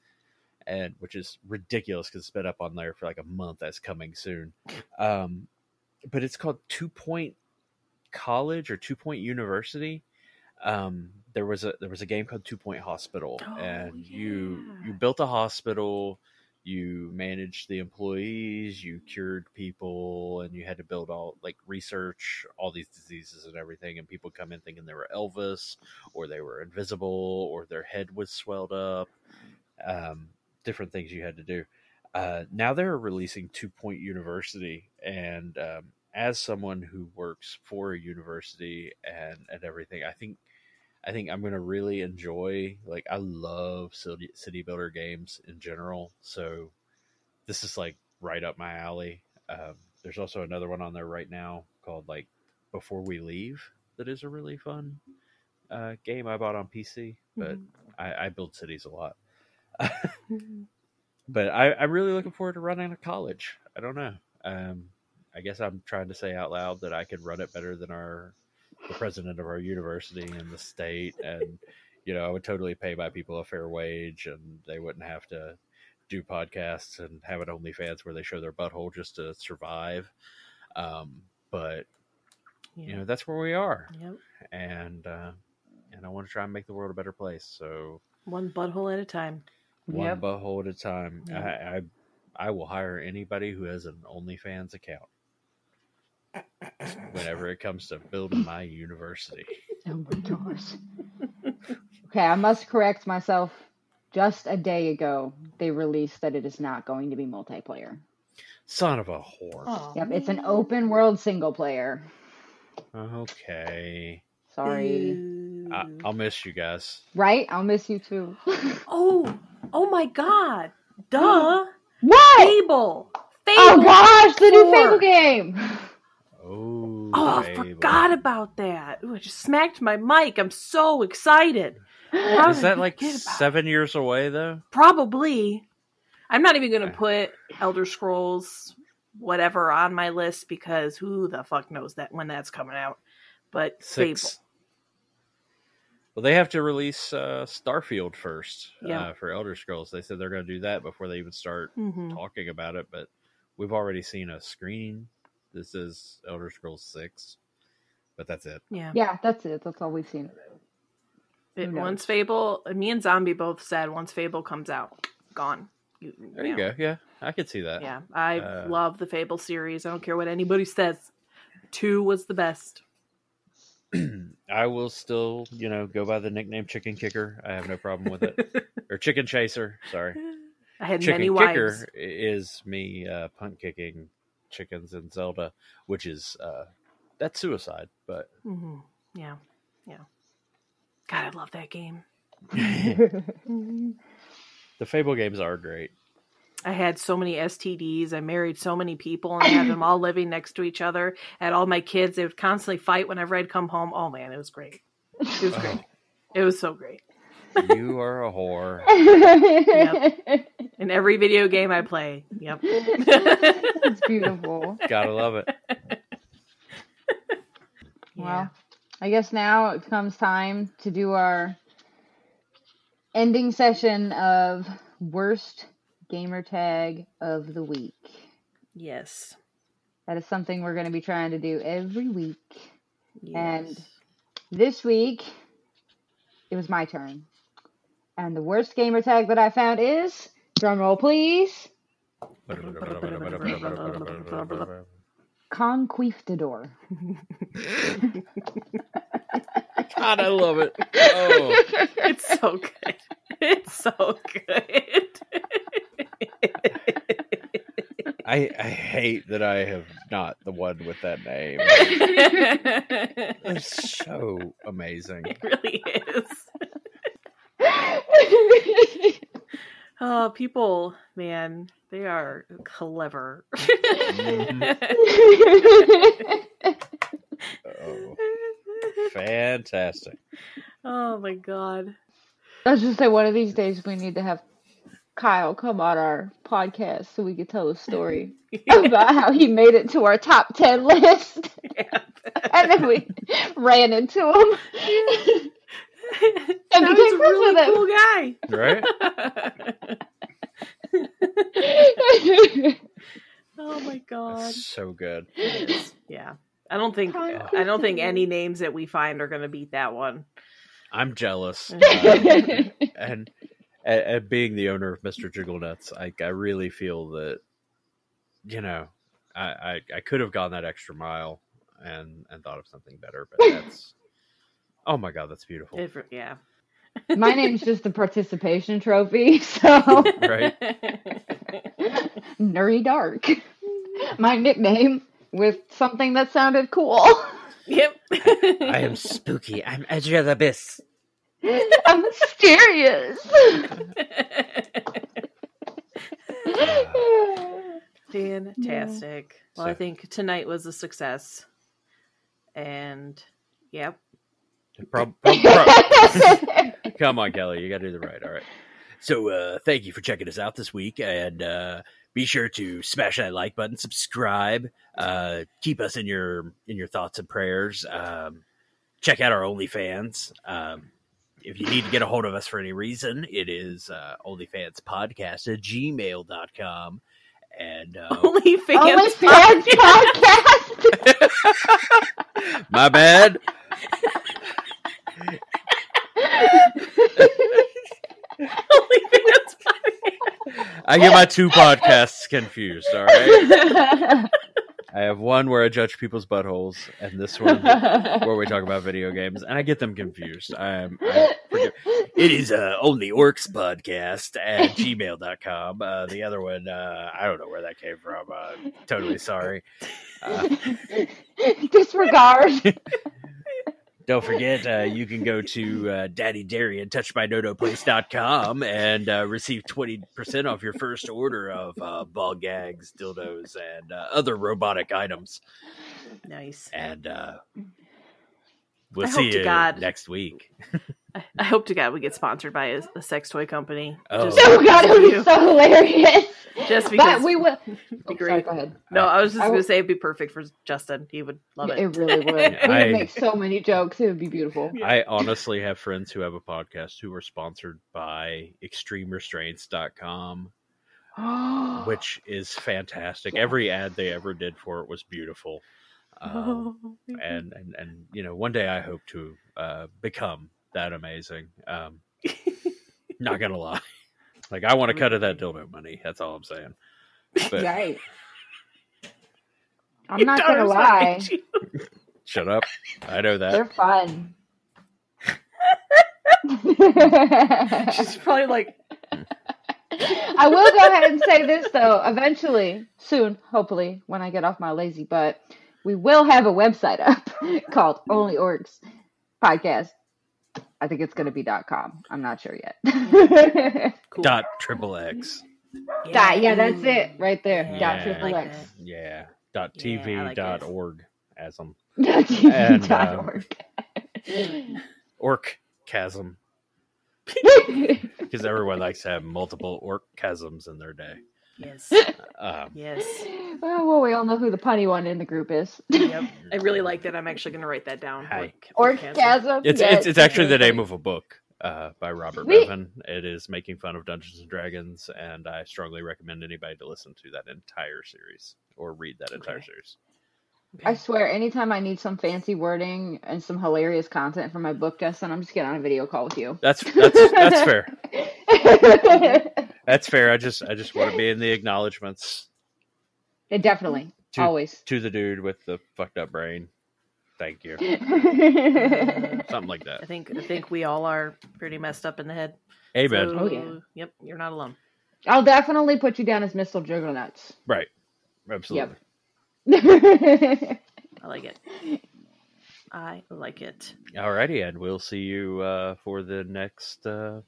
and which is ridiculous because it's been up on there for like a month. That's coming soon. Um, but it's called Two Point College or Two Point University. Um, there was a there was a game called Two Point Hospital, Oh, and you you built a hospital, you managed the employees, you cured people, and you had to build all like research all these diseases and everything. And people come in thinking they were Elvis, or they were invisible, or their head was swelled up. Um, different things you had to do. Uh, now they're releasing Two Point University, and um, as someone who works for a university and and everything, I think I think I'm gonna really enjoy. Like I love city city builder games in general, so this is like right up my alley. Um, there's also another one on there right now called like Before We Leave that is a really fun uh, game I bought on PC, but I, I build cities a lot. but I, I'm really looking forward to running a college. I don't know. Um, I guess I'm trying to say out loud that I could run it better than our the president of our university and the state, and you know I would totally pay my people a fair wage, and they wouldn't have to do podcasts and have an OnlyFans where they show their butthole just to survive. Um, but you know that's where we are, Yep. and uh, and I want to try and make the world a better place. So One butthole at a time. one Yep. butthole at a time. Yeah. I, I I will hire anybody who has an OnlyFans account. Whenever it comes to building my university, Oh my gosh. Okay, I must correct myself. Just a day ago, they released that it is not going to be multiplayer. son of a whore. Oh, Yep, it's an open world single player. Okay, Sorry. I, I'll miss you guys. Right? I'll miss you too. Oh, oh my God! Duh, what? Fable. Oh Fable. Oh gosh, the new. Fable game. Oh, Oh, I forgot about that. Ooh, I just smacked my mic. I'm so excited. How Is that like forget about it? seven years away though? Probably. I'm not even going to put Elder Scrolls whatever on my list because who the fuck knows that when that's coming out. But Six. Well, they have to release uh, Starfield first Yeah. uh, for Elder Scrolls. They said they're going to do that before they even start Fable. hmm talking about it, but we've already seen a screen. This is Elder Scrolls Six, but that's it. Yeah. Yeah, that's it. That's all we've seen. It, once Fable, me and Zombie both said once Fable comes out, gone. You, There you go. Yeah, I could see that. Yeah, I Uh, love the Fable series. I don't care what anybody says. Two was the best. I will still, you know, go by the nickname Chicken Kicker. I have no problem with it. or Chicken Chaser. Sorry, I had Chicken many Kicker wives. is me uh, punt kicking chickens in Zelda, which is uh, that's suicide. But hmm Yeah, yeah. God, I love that game. the Fable games are great. I had so many STDs. I married so many people and I had them all living next to each other. I had all my kids. They would constantly fight whenever I'd come home. Oh man, it was great. It was great. It was so great. You are a whore. In every video game I play. Yep. it's beautiful. Gotta love it. Yeah. Well, I guess now it comes time to do our ending session of worst gamer tag of the week. Yes. That is something we're going to be trying to do every week. And- Yes. This week, it was my turn. And the worst gamer tag that I found is, drumroll please, Conquistador. God, I love it. Oh, it's so good. It's so good. I I hate that I have not the one with that name. It's so amazing. It really is. Oh, people, man, they are clever. Oh, fantastic. oh my god. I was just say one of these days we need to have Kyle come on our podcast so we could tell a story about how he made it to our top ten list, Yeah. and then we ran into him. that became was a friends really with him. cool guy. Right? oh my god. That's so good. Yeah. I don't think I don't think any names that we find are going to beat that one. I'm jealous. Uh, and, and, and being the owner of Mr. Jiggle Nuts, I, I really feel that, you know, I, I, I could have gone that extra mile and, and thought of something better, but that's, oh my God, that's beautiful. If- yeah. My name's just the participation trophy, so Right. Nerdy Dark. My nickname with something that sounded cool. Yep. I am spooky. I'm Edge of the Abyss. I'm mysterious. Fantastic. Well, I think tonight was a success. And yep. Prob- prob- prob- Come on, Kelly. You got to do the right. All right. So, uh, thank you for checking us out this week. And uh, be sure to smash that like button, subscribe, uh, keep us in your in your thoughts and prayers. Um, check out our OnlyFans. Um, if you need to get a hold of us for any reason, it is uh, OnlyFansPodcast at gmail.com. And uh, Only fans. Only fans podcast. my bad. I get my two podcasts confused. All right. I have one where I judge people's buttholes, and this one where we talk about video games, and I get them confused. I'm, I. It is uh, Only Orcs Podcast at gmail.com. Uh, the other one, uh, I don't know where that came from. Uh, totally sorry. Uh, Disregard. Don't forget, uh, you can go to uh, Daddy Dairy and touchmynotoplace.com and uh, receive 20% off your first order of uh, ball gags, dildos, and uh, other robotic items. Nice. And uh, we'll I see hope to you God- next week. I, I hope to God we get sponsored by a, a sex toy company. Oh. Just, oh god, it would be so hilarious. just because. But we will. be Oh, great. sorry, go ahead. no, I was just I gonna say it'd be perfect for Justin. He would love it. It really would. We I- would make so many jokes. It would be beautiful. I honestly have friends who have a podcast who are sponsored by extremerestraints.com, which is fantastic. Yeah. Every ad they ever did for it was beautiful. Um, Oh, and and and you know one day i hope to uh become that amazing um not gonna lie like i want to cut of that dildo money that's all i'm saying but Right. I'm not gonna lie. shut up i know that. They're fun. She's probably like, I will go ahead and say this though. Eventually, soon, hopefully, when I get off my lazy butt, we will have a website up called Only Orcs Podcast. I think it's going to be dot .com. I'm not sure yet. cool. dot triple x Dot, yeah, that's it right there. Yeah, dot I triple like X. that. yeah dot tv I like dot it. org as them Dot TV And, dot uh, org. orc chasm because everyone likes to have multiple orc chasms in their day Yes. um, Yes. well, well, we all know who the punny one in the group is. Yep. I really like that. I'm actually going to write that down. Hi. Orc- orcasm. Orgasm. it's yes. it's it's actually the name of a book uh, by Robert We- Bevan. It is making fun of Dungeons and Dragons, and I strongly recommend anybody to listen to that entire series or read that entire Okay. series. I swear, anytime I need some fancy wording and some hilarious content for my book, Justin, I'm just getting on a video call with you. That's that's that's fair. That's fair. I just I just want to be in the acknowledgments Yeah, Definitely, To- always. to the dude with the fucked up brain. Thank you. Something like that. I that. think I think we all are pretty messed up in the head. Amen. So, Oh, yeah. Yep, you're not alone. I'll definitely put you down as Missile Juggernauts. Right. Absolutely. I like it. I like it. Alrighty, and we'll see you uh, for the next uh,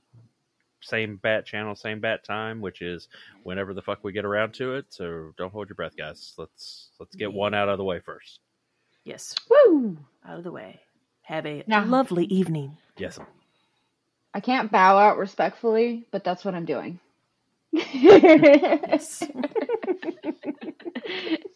same bat channel, same bat time, which is whenever the fuck we get around to it. So don't hold your breath, guys. Let's let's get one out of the way first. Yes, Woo! out of the way. Have a Now- lovely evening. Yes. I can't bow out respectfully, but that's what I'm doing. Yes.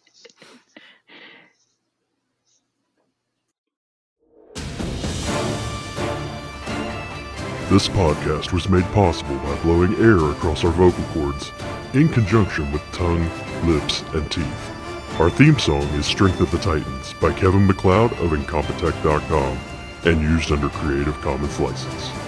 This podcast was made possible by blowing air across our vocal cords in conjunction with tongue, lips, and teeth. Our theme song is Strength of the Titans by Kevin MacLeod of Incompetech.com and used under Creative Commons license.